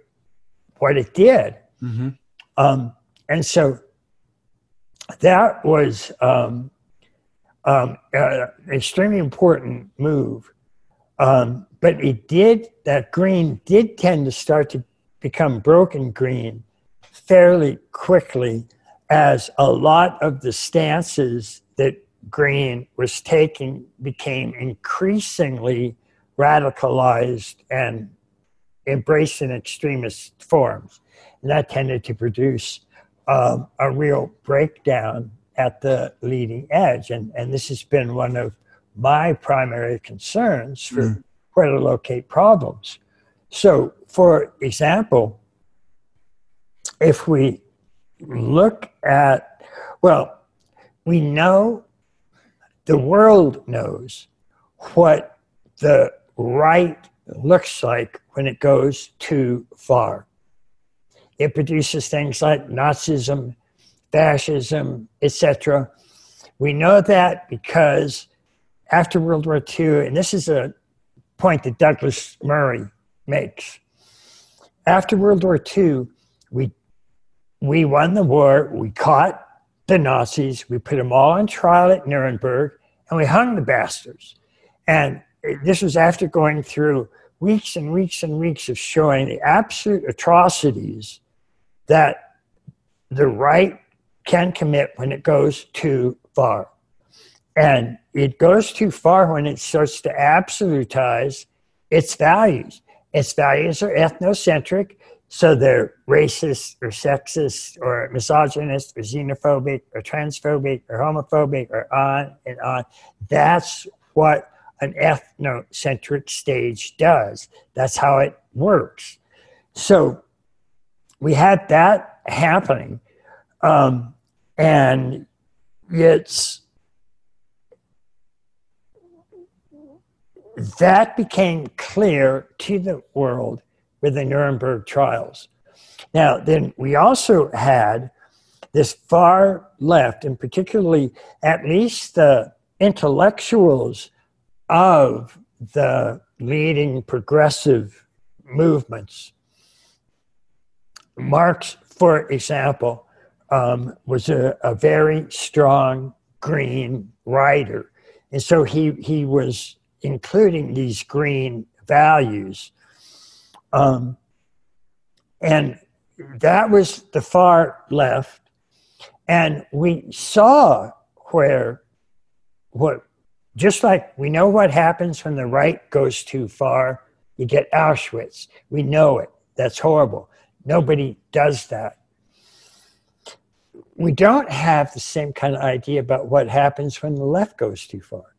what it did. Mm-hmm. Um, and so that was um, um, uh, extremely important move. Um, but it did, that green did tend to start to become broken green fairly quickly as a lot of the stances that green was taking became increasingly radicalized and embracing extremist forms. And that tended to produce um, a real breakdown at the leading edge. And, and this has been one of my primary concerns for mm. where to locate problems. So, for example, if we look at, well, we know, the world knows what the right looks like when it goes too far. It produces things like Nazism, fascism, etc. We know that because after World War II, and this is a point that Douglas Murray makes. After World War II, we, we won the war, we caught the Nazis, we put them all on trial at Nuremberg, and we hung the bastards. And this was after going through weeks and weeks and weeks of showing the absolute atrocities that the right can commit when it goes too far. And it goes too far when it starts to absolutize its values. Its values are ethnocentric, so they're racist or sexist or misogynist or xenophobic or transphobic or homophobic or on and on. That's what an ethnocentric stage does. That's how it works. So we had that happening. Um, and it's that became clear to the world with the Nuremberg trials. Now, then we also had this far left, and particularly at least the intellectuals of the leading progressive movements. Marx, for example, um, was a, a, very strong green writer. And so he, he was including these green values. Um, and that was the far left. And we saw where what just like we know what happens when the right goes too far, you get Auschwitz. We know it. That's horrible. Nobody does that. We don't have the same kind of idea about what happens when the left goes too far.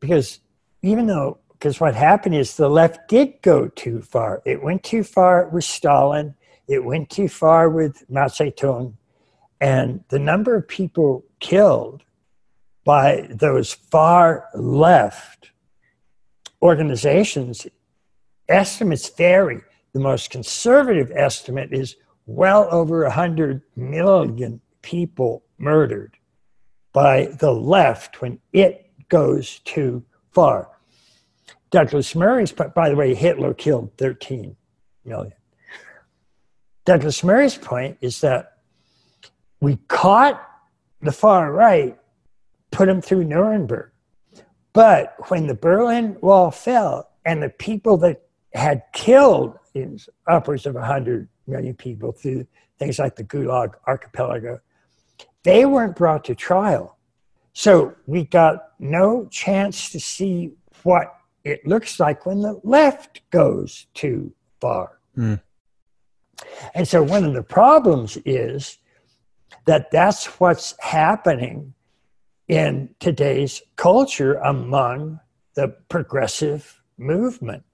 Because even though, because what happened is the left did go too far. It went too far with Stalin, it went too far with Mao Zedong, and the number of people killed by those far left organizations, estimates vary. The most conservative estimate is well over 100 million people murdered by the left when it goes too far. Douglas Murray's, by the way, Hitler killed 13 million. Douglas Murray's point is that we caught the far right put him through Nuremberg. But when the Berlin Wall fell and the people that had killed upwards of 100 million people through things like the Gulag Archipelago, they weren't brought to trial. So we got no chance to see what it looks like when the left goes too far. Mm. And so one of the problems is that that's what's happening in today's culture among the progressive movement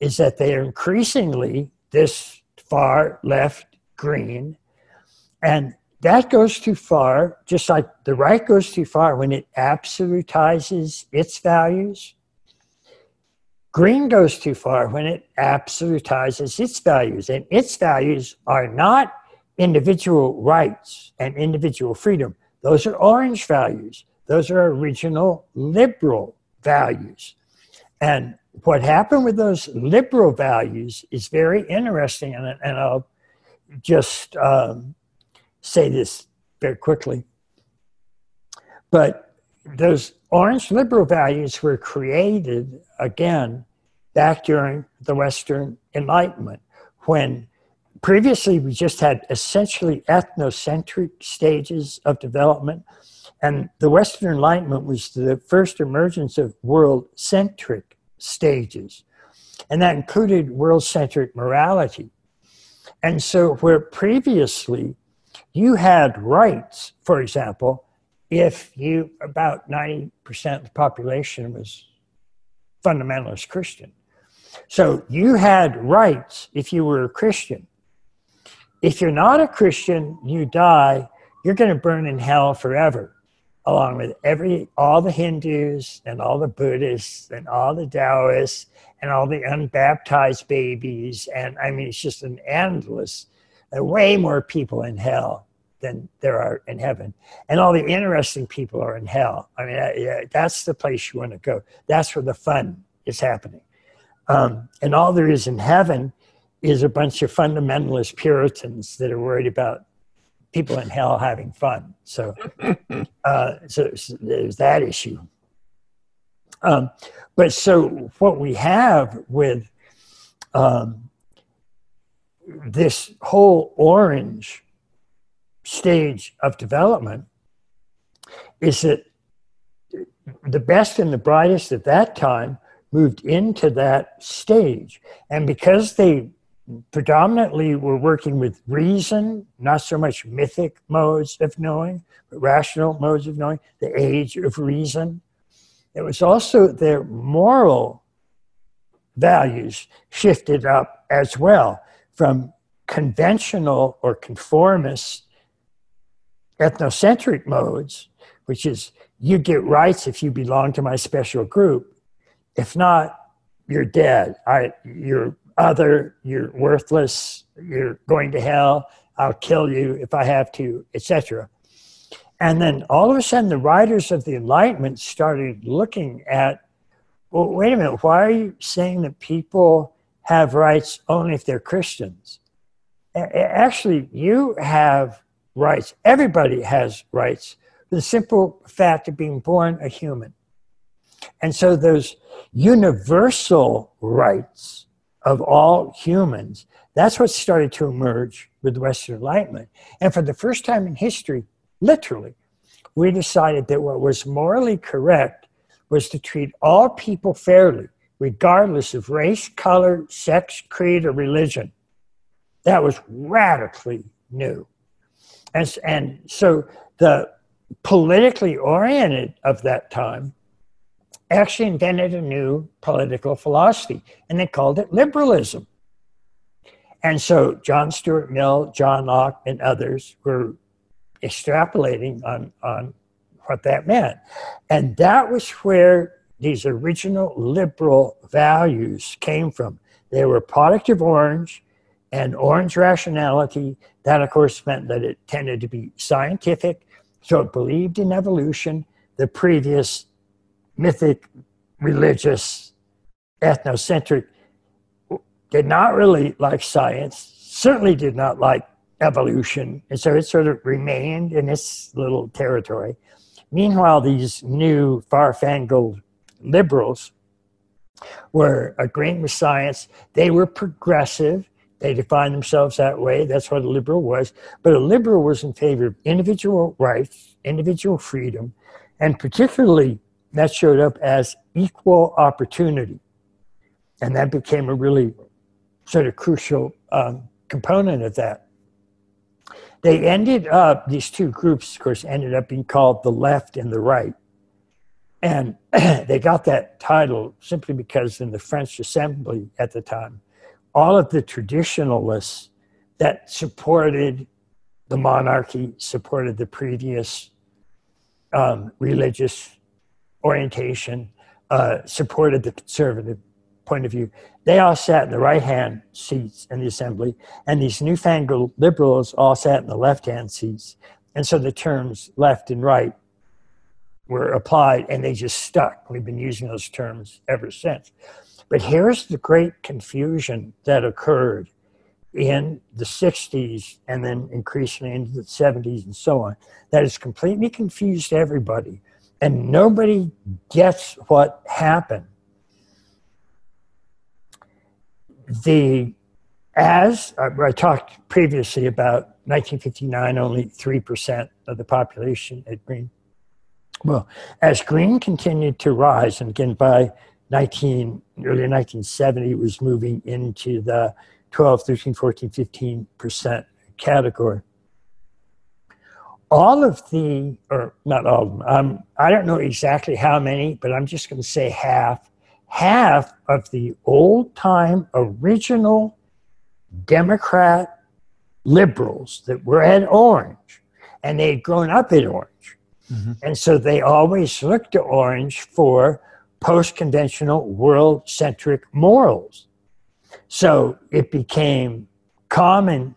is that they are increasingly this far left green. And that goes too far just like the right goes too far when it absolutizes its values. Green goes too far when it absolutizes its values. And its values are not individual rights and individual freedom. Those are orange values. Those are original liberal values. And what happened with those liberal values is very interesting. And, and I'll just um, say this very quickly. But those orange liberal values were created again back during the Western Enlightenment when previously we just had essentially ethnocentric stages of development and the Western Enlightenment was the first emergence of world centric stages. And that included world centric morality. And so, where previously you had rights, for example, if you, about 90% of the population was fundamentalist Christian. So you had rights if you were a Christian. If you're not a Christian, you die, you're going to burn in hell forever along with every all the Hindus and all the Buddhists and all the Taoists and all the unbaptized babies. And I mean, it's just an endless, uh, way more people in hell than there are in heaven. And all the interesting people are in hell. I mean, uh, that's the place you want to go. That's where the fun is happening. Um, and all there is in heaven is a bunch of fundamentalist Puritans that are worried about people in hell having fun. So, uh, so, so, there's that issue. Um, but so what we have with um, this whole orange stage of development is that the best and the brightest at that time moved into that stage. And because they predominantly we're working with reason, not so much mythic modes of knowing, but rational modes of knowing, the age of reason, it was also their moral values shifted up as well from conventional or conformist ethnocentric modes, which is you get rights if you belong to my special group. If not, you're dead. I, you're other, you're worthless, you're going to hell, I'll kill you if I have to, etc. And then all of a sudden, the writers of the Enlightenment started looking at well, wait a minute, why are you saying that people have rights only if they're Christians? Actually, you have rights. Everybody has rights the simple fact of being born a human. And so those universal rights of all humans, that's what started to emerge with Western Enlightenment. And for the first time in history, literally, we decided that what was morally correct was to treat all people fairly, regardless of race, color, sex, creed, or religion. That was radically new. And, and so the politically oriented of that time actually invented a new political philosophy, and they called it liberalism. And so John Stuart Mill, John Locke, and others were extrapolating on, on what that meant. And that was where these original liberal values came from. They were product of Orange and Orange rationality. That, of course, meant that it tended to be scientific, so it believed in evolution. The previous mythic, religious, ethnocentric did not really like science, certainly did not like evolution. And so it sort of remained in its little territory. Meanwhile, these new far-fangled liberals were agreeing with science. They were progressive. They defined themselves that way. That's what a liberal was. But a liberal was in favor of individual rights, individual freedom, and particularly that showed up as equal opportunity. And that became a really sort of crucial um, component of that. They ended up, these two groups, of course, ended up being called the left and the right. And they got that title simply because in the French assembly at the time, all of the traditionalists that supported the monarchy, supported the previous um, religious orientation, uh, supported the conservative point of view. They all sat in the right hand seats in the assembly, and these newfangled liberals all sat in the left hand seats. And so the terms left and right were applied, and they just stuck. We've been using those terms ever since. But here's the great confusion that occurred in the 60s and then increasingly into the 70s and so on that has completely confused everybody and nobody gets what happened the as I talked previously about 1959, only 3% of the population at Green. Well, as Green continued to rise, and again by 19, early 1970, it was moving into the 12, 13, 14, 15% category. All of the, or not all of them, um, I don't know exactly how many, but I'm just going to say half half of the old time original Democrat liberals that were at Orange and they'd grown up in Orange. Mm-hmm. And so they always looked to Orange for post conventional world centric morals. So it became common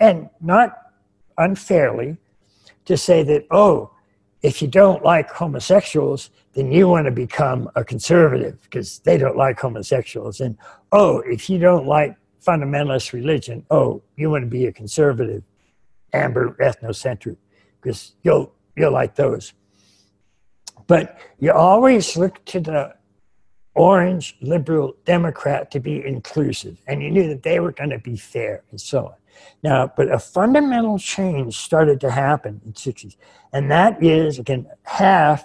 and not unfairly to say that, oh, if you don't like homosexuals, then you want to become a conservative because they don't like homosexuals. And oh, if you don't like fundamentalist religion, oh, you want to be a conservative, amber ethnocentric because you'll you'll like those. But you always look to the orange liberal Democrat to be inclusive, and you knew that they were going to be fair and so on. Now, but a fundamental change started to happen in the 60s, and that is, again, half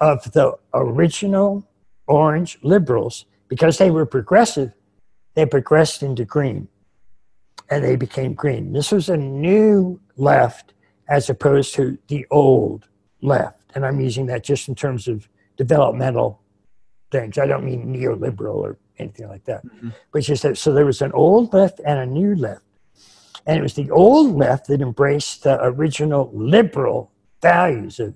of the original orange liberals, because they were progressive, they progressed into green and they became green. This was a new left as opposed to the old left. And I'm using that just in terms of developmental things. I don't mean neoliberal or anything like that. Mm-hmm. But just that, so there was an old left and a new left. And it was the old left that embraced the original liberal values of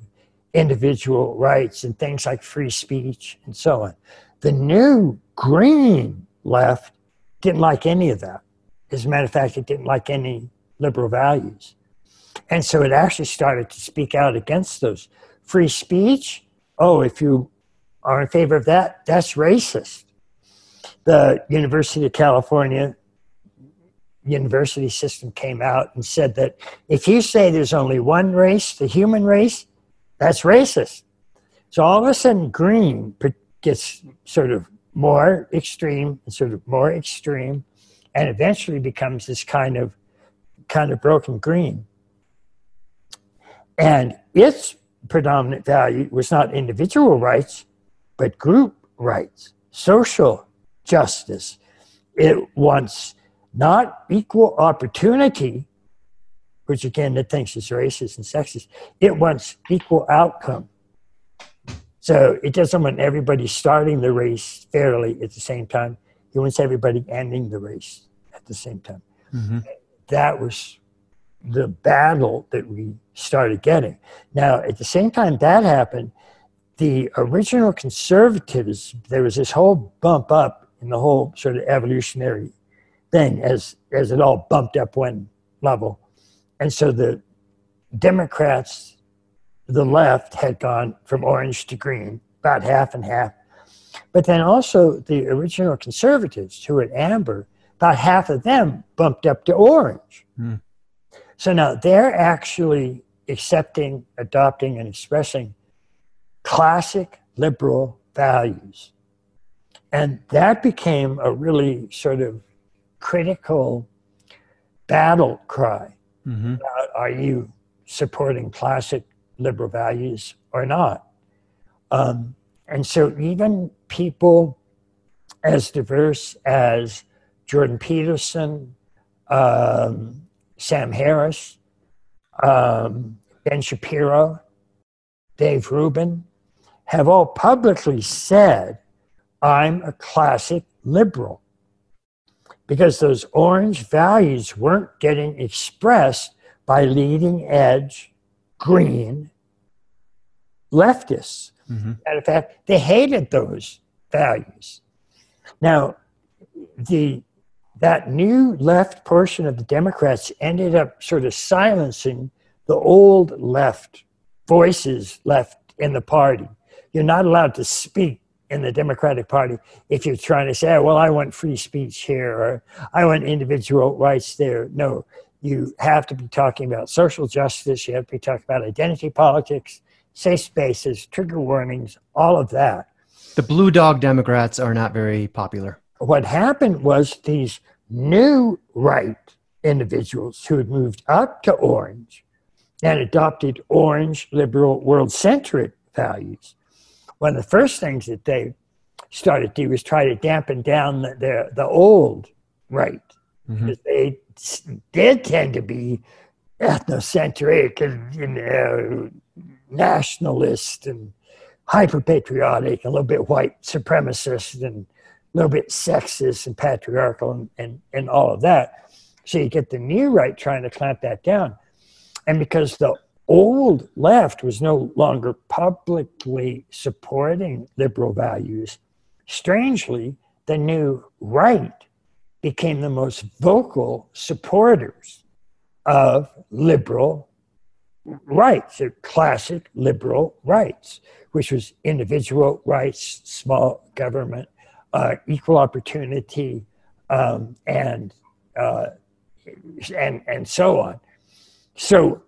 individual rights and things like free speech and so on. The new green left didn't like any of that. As a matter of fact, it didn't like any liberal values. And so it actually started to speak out against those. Free speech, oh, if you are in favor of that, that's racist. The University of California university system came out and said that if you say there's only one race, the human race, that's racist. So all of a sudden, green gets sort of more extreme and sort of more extreme, and eventually becomes this kind of kind of broken green. And its predominant value was not individual rights, but group rights, social justice. It wants not equal opportunity, which again it thinks is racist and sexist. It wants equal outcome. So it doesn't want everybody starting the race fairly at the same time. It wants everybody ending the race at the same time. Mm-hmm. That was the battle that we started getting. Now, at the same time that happened, the original conservatives, there was this whole bump up in the whole sort of evolutionary thing as as it all bumped up one level. And so the Democrats, the left, had gone from orange to green, about half and half. But then also the original conservatives who were amber, about half of them bumped up to orange. Mm. So now they're actually accepting, adopting, and expressing classic liberal values. And that became a really sort of critical battle cry. Mm-hmm. Are you supporting classic liberal values or not? Um, and so, even people as diverse as Jordan Peterson, um, Sam Harris, um, Ben Shapiro, Dave Rubin, have all publicly said, I'm a classic liberal because those orange values weren't getting expressed by leading edge green leftists. Mm-hmm. Matter of fact, they hated those values. Now, the that new left portion of the Democrats ended up sort of silencing the old left voices left in the party. You're not allowed to speak in the Democratic Party if you're trying to say, oh, well, I want free speech here or I want individual rights there. No, you have to be talking about social justice, you have to be talking about identity politics, safe spaces, trigger warnings, all of that. The blue dog Democrats are not very popular. What happened was these new right individuals who had moved up to orange and adopted orange liberal world centric values one of the first things that they started to do was try to dampen down the, the, the old right. Mm-hmm. They did tend to be ethnocentric and you know, nationalist and hyper patriotic, a little bit white supremacist and a little bit sexist and patriarchal and, and, and all of that. So you get the new right trying to clamp that down. And because the old left was no longer publicly supporting liberal values. Strangely, the new right became the most vocal supporters of liberal rights, the classic liberal rights, which was individual rights, small government, uh, equal opportunity, um, and uh, and and so on. So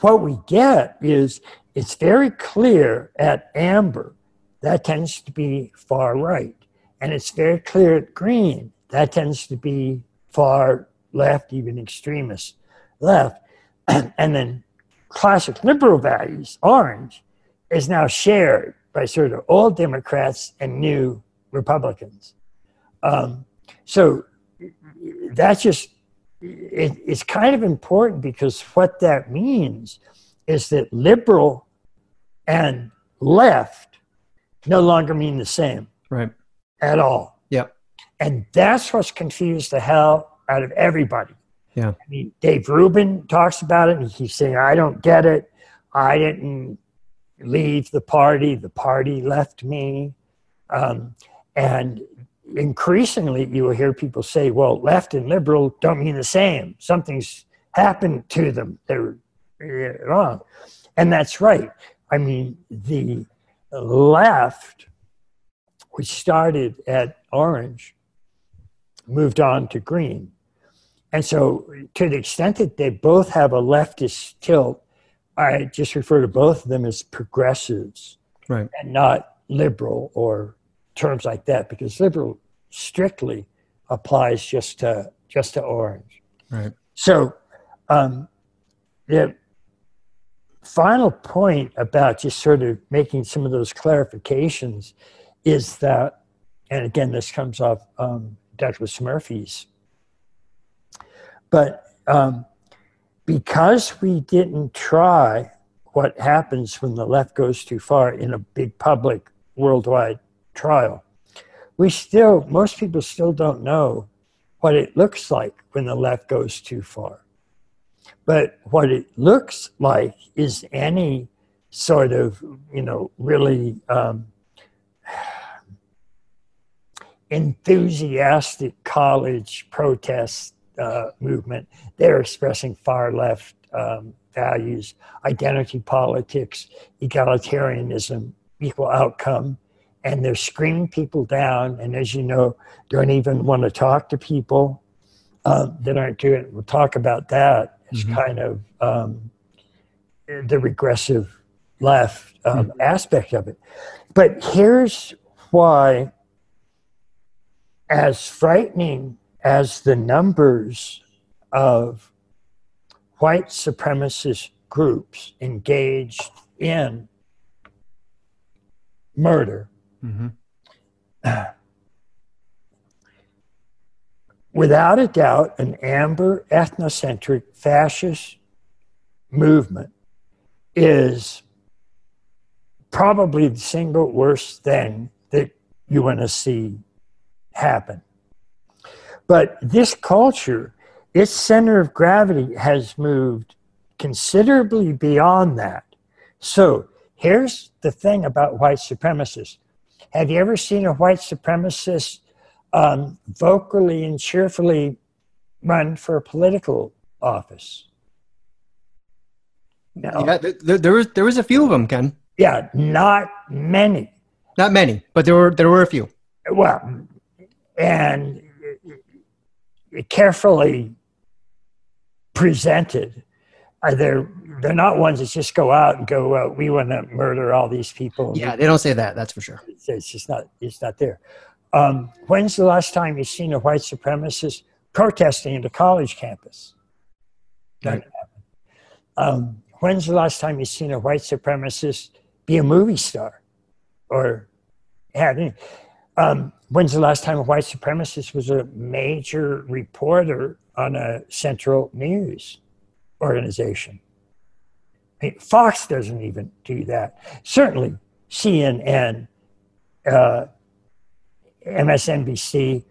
what we get is it's very clear at amber that tends to be far right, and it's very clear at green that tends to be far left, even extremist left, and then classic liberal values, orange, is now shared by sort of old Democrats and new Republicans. Um, so that's just, it, it's kind of important because what that means is that liberal and left no longer mean the same. Right. At all. Yep. And that's what's confused the hell out of everybody. Yeah. I mean, Dave Rubin talks about it and he's saying, I don't get it. I didn't leave the party. The party left me. Um, and increasingly, you will hear people say, well, left and liberal don't mean the same. Something's happened to them. They're wrong. And that's right. I mean, the left, which started at orange, moved on to green. And so, to the extent that they both have a leftist tilt, I just refer to both of them as progressives right. and not liberal or terms like that, because liberal strictly applies just to just to orange. Right. So, um, the final point about just sort of making some of those clarifications is that, and again, this comes off um, Douglas Murray's but um, because we didn't try what happens when the left goes too far in a big public worldwide trial, we still, most people still don't know what it looks like when the left goes too far. But what it looks like is any sort of, you know, really um, enthusiastic college protest uh, movement. They're expressing far left um, values, identity politics, egalitarianism, equal outcome, and they're screaming people down. And as you know, don't even want to talk to people uh, that aren't doing it. We'll talk about that as mm-hmm. kind of um, the regressive left um, mm-hmm. aspect of it. But here's why, as frightening as the numbers of white supremacist groups engaged in murder, mm-hmm. without a doubt, an amber ethnocentric fascist movement is probably the single worst thing that you want to see happen. But this culture, its center of gravity has moved considerably beyond that. So here's the thing about white supremacists. Have you ever seen a white supremacist um, vocally and cheerfully run for a political office? No. Yeah, there, there, was there was a few of them, Ken. Yeah, not many. Not many, but there were there were a few. Well, and carefully presented. Are there? They're not ones that just go out and go. Uh, we want to murder all these people. Yeah, they don't say that. That's for sure. It's, it's just not. It's not there. Um, when's the last time you've seen a white supremacist protesting in a college campus? Right. Um, when's the last time you've seen a white supremacist be a movie star or had any Um, when's the last time a white supremacist was a major reporter on a central news organization? I mean, Fox doesn't even do that. Certainly, CNN, uh, MSNBC,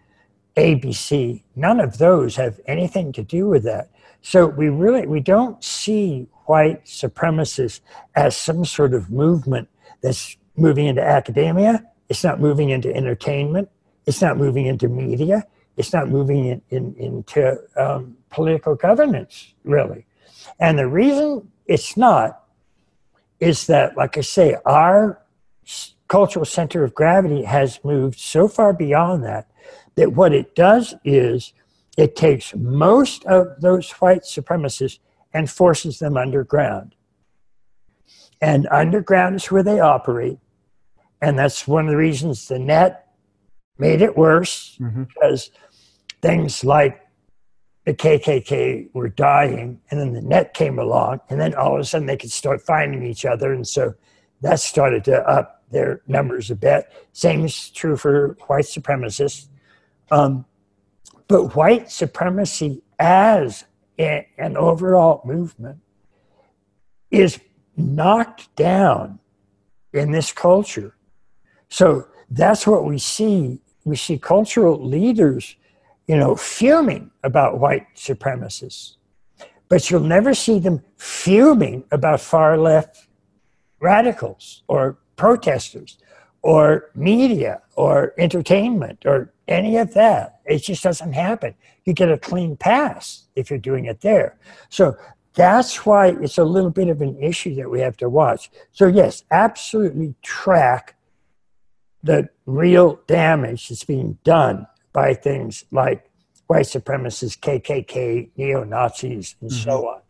ABC, none of those have anything to do with that. So we really we don't see white supremacists as some sort of movement that's moving into academia it's not moving into entertainment. It's not moving into media. It's not moving in, in, into um, political governance, really. And the reason it's not is that, like I say, our cultural center of gravity has moved so far beyond that that what it does is it takes most of those white supremacists and forces them underground. And underground is where they operate. And that's one of the reasons the net made it worse mm-hmm. because things like the KKK were dying, and then the net came along, and then all of a sudden they could start finding each other, and so that started to up their numbers a bit. Same is true for white supremacists. Um, but white supremacy as a, an overall movement is knocked down in this culture. So that's what we see. We see cultural leaders, you know, fuming about white supremacists, but you'll never see them fuming about far left radicals or protesters or media or entertainment or any of that. It just doesn't happen. You get a clean pass if you're doing it there. So that's why it's a little bit of an issue that we have to watch. So, yes, absolutely track the real damage that's being done by things like white supremacists, KKK, neo Nazis, and mm-hmm. so on.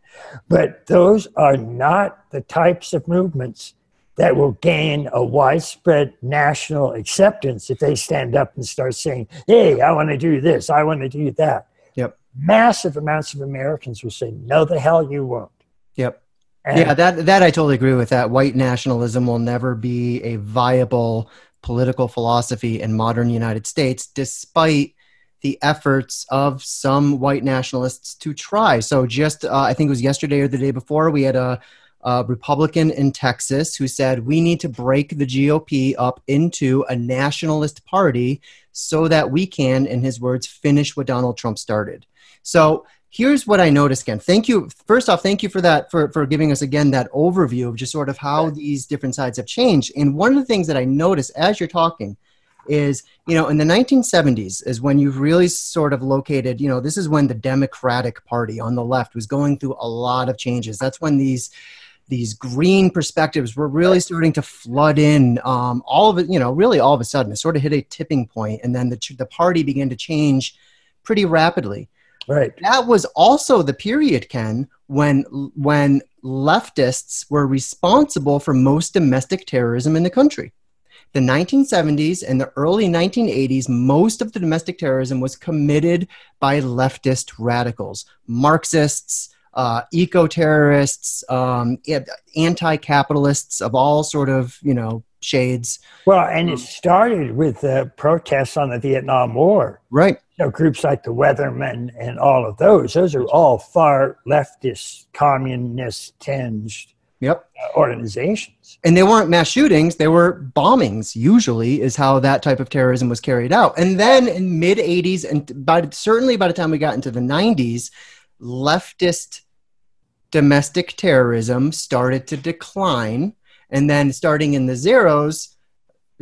But those are not the types of movements that will gain a widespread national acceptance if they stand up and start saying, hey, I want to do this, I want to do that. Yep. Massive amounts of Americans will say, no, the hell you won't. Yep. And yeah, that that I totally agree with that. White nationalism will never be a viable political philosophy in modern United States, despite the efforts of some white nationalists to try. So, just uh, I think it was yesterday or the day before, we had a a Republican in Texas who said we need to break the GOP up into a nationalist party so that we can, in his words, finish what Donald Trump started. So here's what I noticed again. Thank you. First off, thank you for that, for, for giving us again that overview of just sort of how these different sides have changed. And one of the things that I noticed as you're talking is, you know, in the 1970s is when you've really sort of located, you know, this is when the Democratic Party on the left was going through a lot of changes. That's when these these green perspectives were really starting to flood in. Um, all of it, you know, really all of a sudden, it sort of hit a tipping point, and then the the party began to change pretty rapidly. Right. That was also the period, Ken, when when leftists were responsible for most domestic terrorism in the country. The 1970s and the early 1980s, most of the domestic terrorism was committed by leftist radicals, Marxists, uh, eco terrorists, um, anti capitalists of all sort of you know shades. Well, and it started with the protests on the Vietnam War. Right. You know, groups like the Weathermen and all of those. Those are all far leftist, communist tinged yep. Uh, organizations. And they weren't mass shootings, they were bombings, usually, is how that type of terrorism was carried out. And then in mid 80s, and by, certainly by the time we got into the 90s, leftist domestic terrorism started to decline. And then starting in the zeros,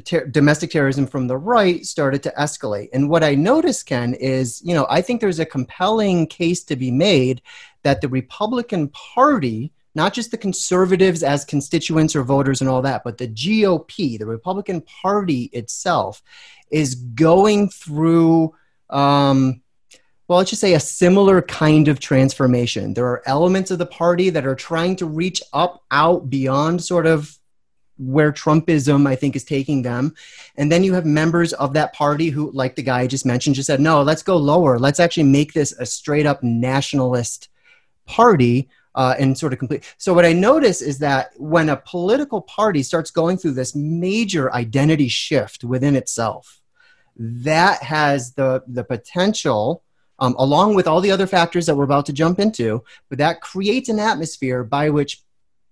ter- domestic terrorism from the right started to escalate. And what I noticed, Ken, is, you know, I think there's a compelling case to be made that the Republican Party, not just the conservatives as constituents or voters and all that, but the GOP, the Republican Party itself, is going through. Um, well, let's just say a similar kind of transformation. There are elements of the party that are trying to reach up, out, beyond sort of where Trumpism, I think, is taking them. And then you have members of that party who, like the guy I just mentioned, just said, no, let's go lower. Let's actually make this a straight up nationalist party. Uh, and sort of complete. So, what I notice is that when a political party starts going through this major identity shift within itself, that has the, the potential um, along with all the other factors that we're about to jump into. But that creates an atmosphere by which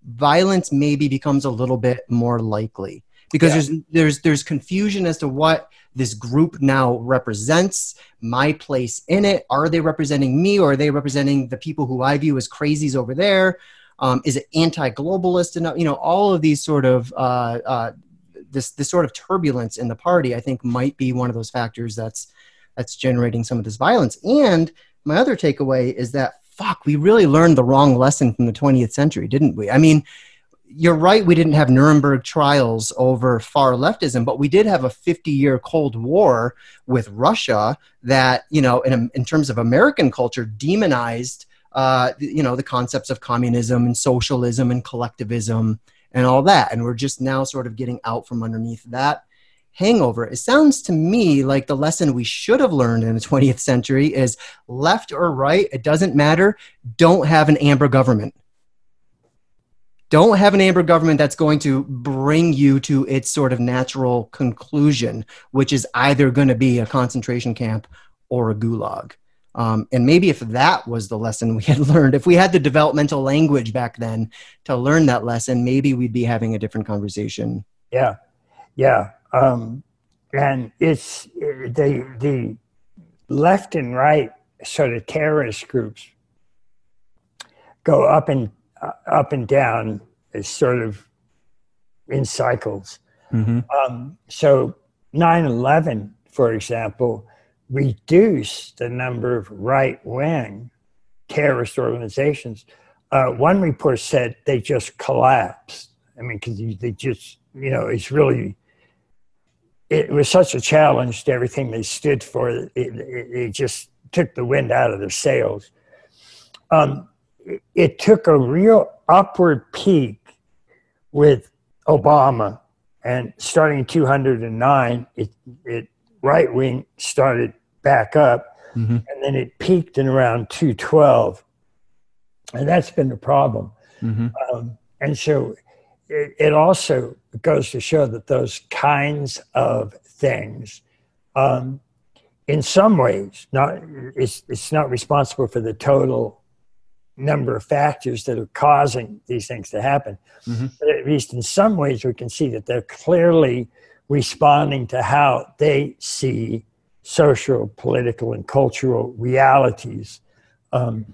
violence maybe becomes a little bit more likely because yeah. there's there's there's confusion as to what this group now represents my place in it are they representing me or are they representing the people who i view as crazies over there um, is it anti-globalist enough you know all of these sort of uh, uh, this this sort of turbulence in the party i think might be one of those factors that's that's generating some of this violence. And my other takeaway is that fuck, we really learned the wrong lesson from the 20th century, didn't we? I mean, you're right, we didn't have Nuremberg trials over far leftism, but we did have a 50 year Cold War with Russia that, you know, in, in terms of American culture, demonized, uh, you know, the concepts of communism and socialism and collectivism and all that. And we're just now sort of getting out from underneath that hangover. It sounds to me like the lesson we should have learned in the 20th century is left or right, it doesn't matter. Don't have an amber government don't have an amber government that's going to bring you to its sort of natural conclusion, which is either going to be a concentration camp or a gulag. Um, and maybe if that was the lesson we had learned, if we had the developmental language back then to learn that lesson, maybe we'd be having a different conversation. Yeah, yeah. Um, and it's the the left and right sort of terrorist groups go up and uh, up and down is sort of in cycles. Mm-hmm. Um, so 9 11, for example, reduced the number of right wing terrorist organizations. Uh, one report said they just collapsed. I mean, because they just, you know, it's really, it was such a challenge to everything they stood for. It, it, it just took the wind out of their sails. Um, it, it took a real upward peak with Obama, and starting in 209, it, it right wing started back up, mm-hmm. and then it peaked in around 212, and that's been the problem. Mm-hmm. Um, and so it, it, also goes to show that those kinds of things, um, in some ways, not it's it's not responsible for the total number of factors that are causing these things to happen. Mm-hmm. But at least in some ways, we can see that they're clearly responding to how they see social, political, and cultural realities. Um,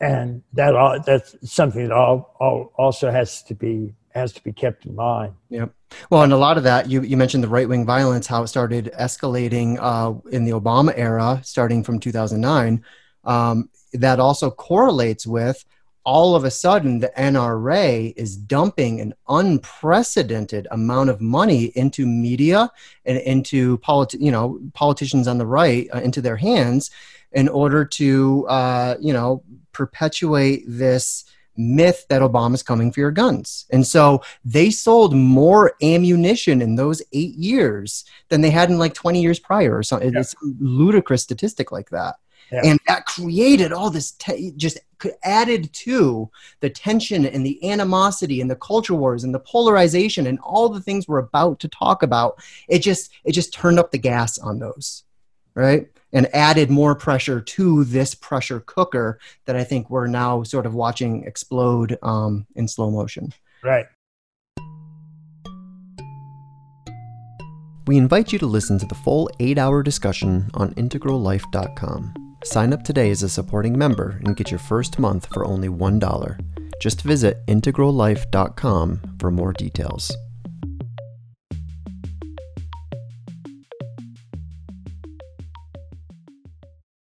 and that all, that's something that all, all also has to be has to be kept in mind. Yep. Well, and a lot of that you you mentioned the right wing violence, how it started escalating uh, in the Obama era, starting from 2009. Um, that also correlates with all of a sudden the NRA is dumping an unprecedented amount of money into media and into politi- you know politicians on the right uh, into their hands in order to uh, you know perpetuate this myth that Obama's coming for your guns. And so they sold more ammunition in those eight years than they had in like 20 years prior or something. Yeah. It's a ludicrous statistic like that. Yeah. And that created all this, te- just added to the tension and the animosity and the culture wars and the polarization and all the things we're about to talk about. It just, it just turned up the gas on those, right? And added more pressure to this pressure cooker that I think we're now sort of watching explode um, in slow motion. Right. We invite you to listen to the full eight hour discussion on integrallife.com. Sign up today as a supporting member and get your first month for only $1. Just visit integrallife.com for more details.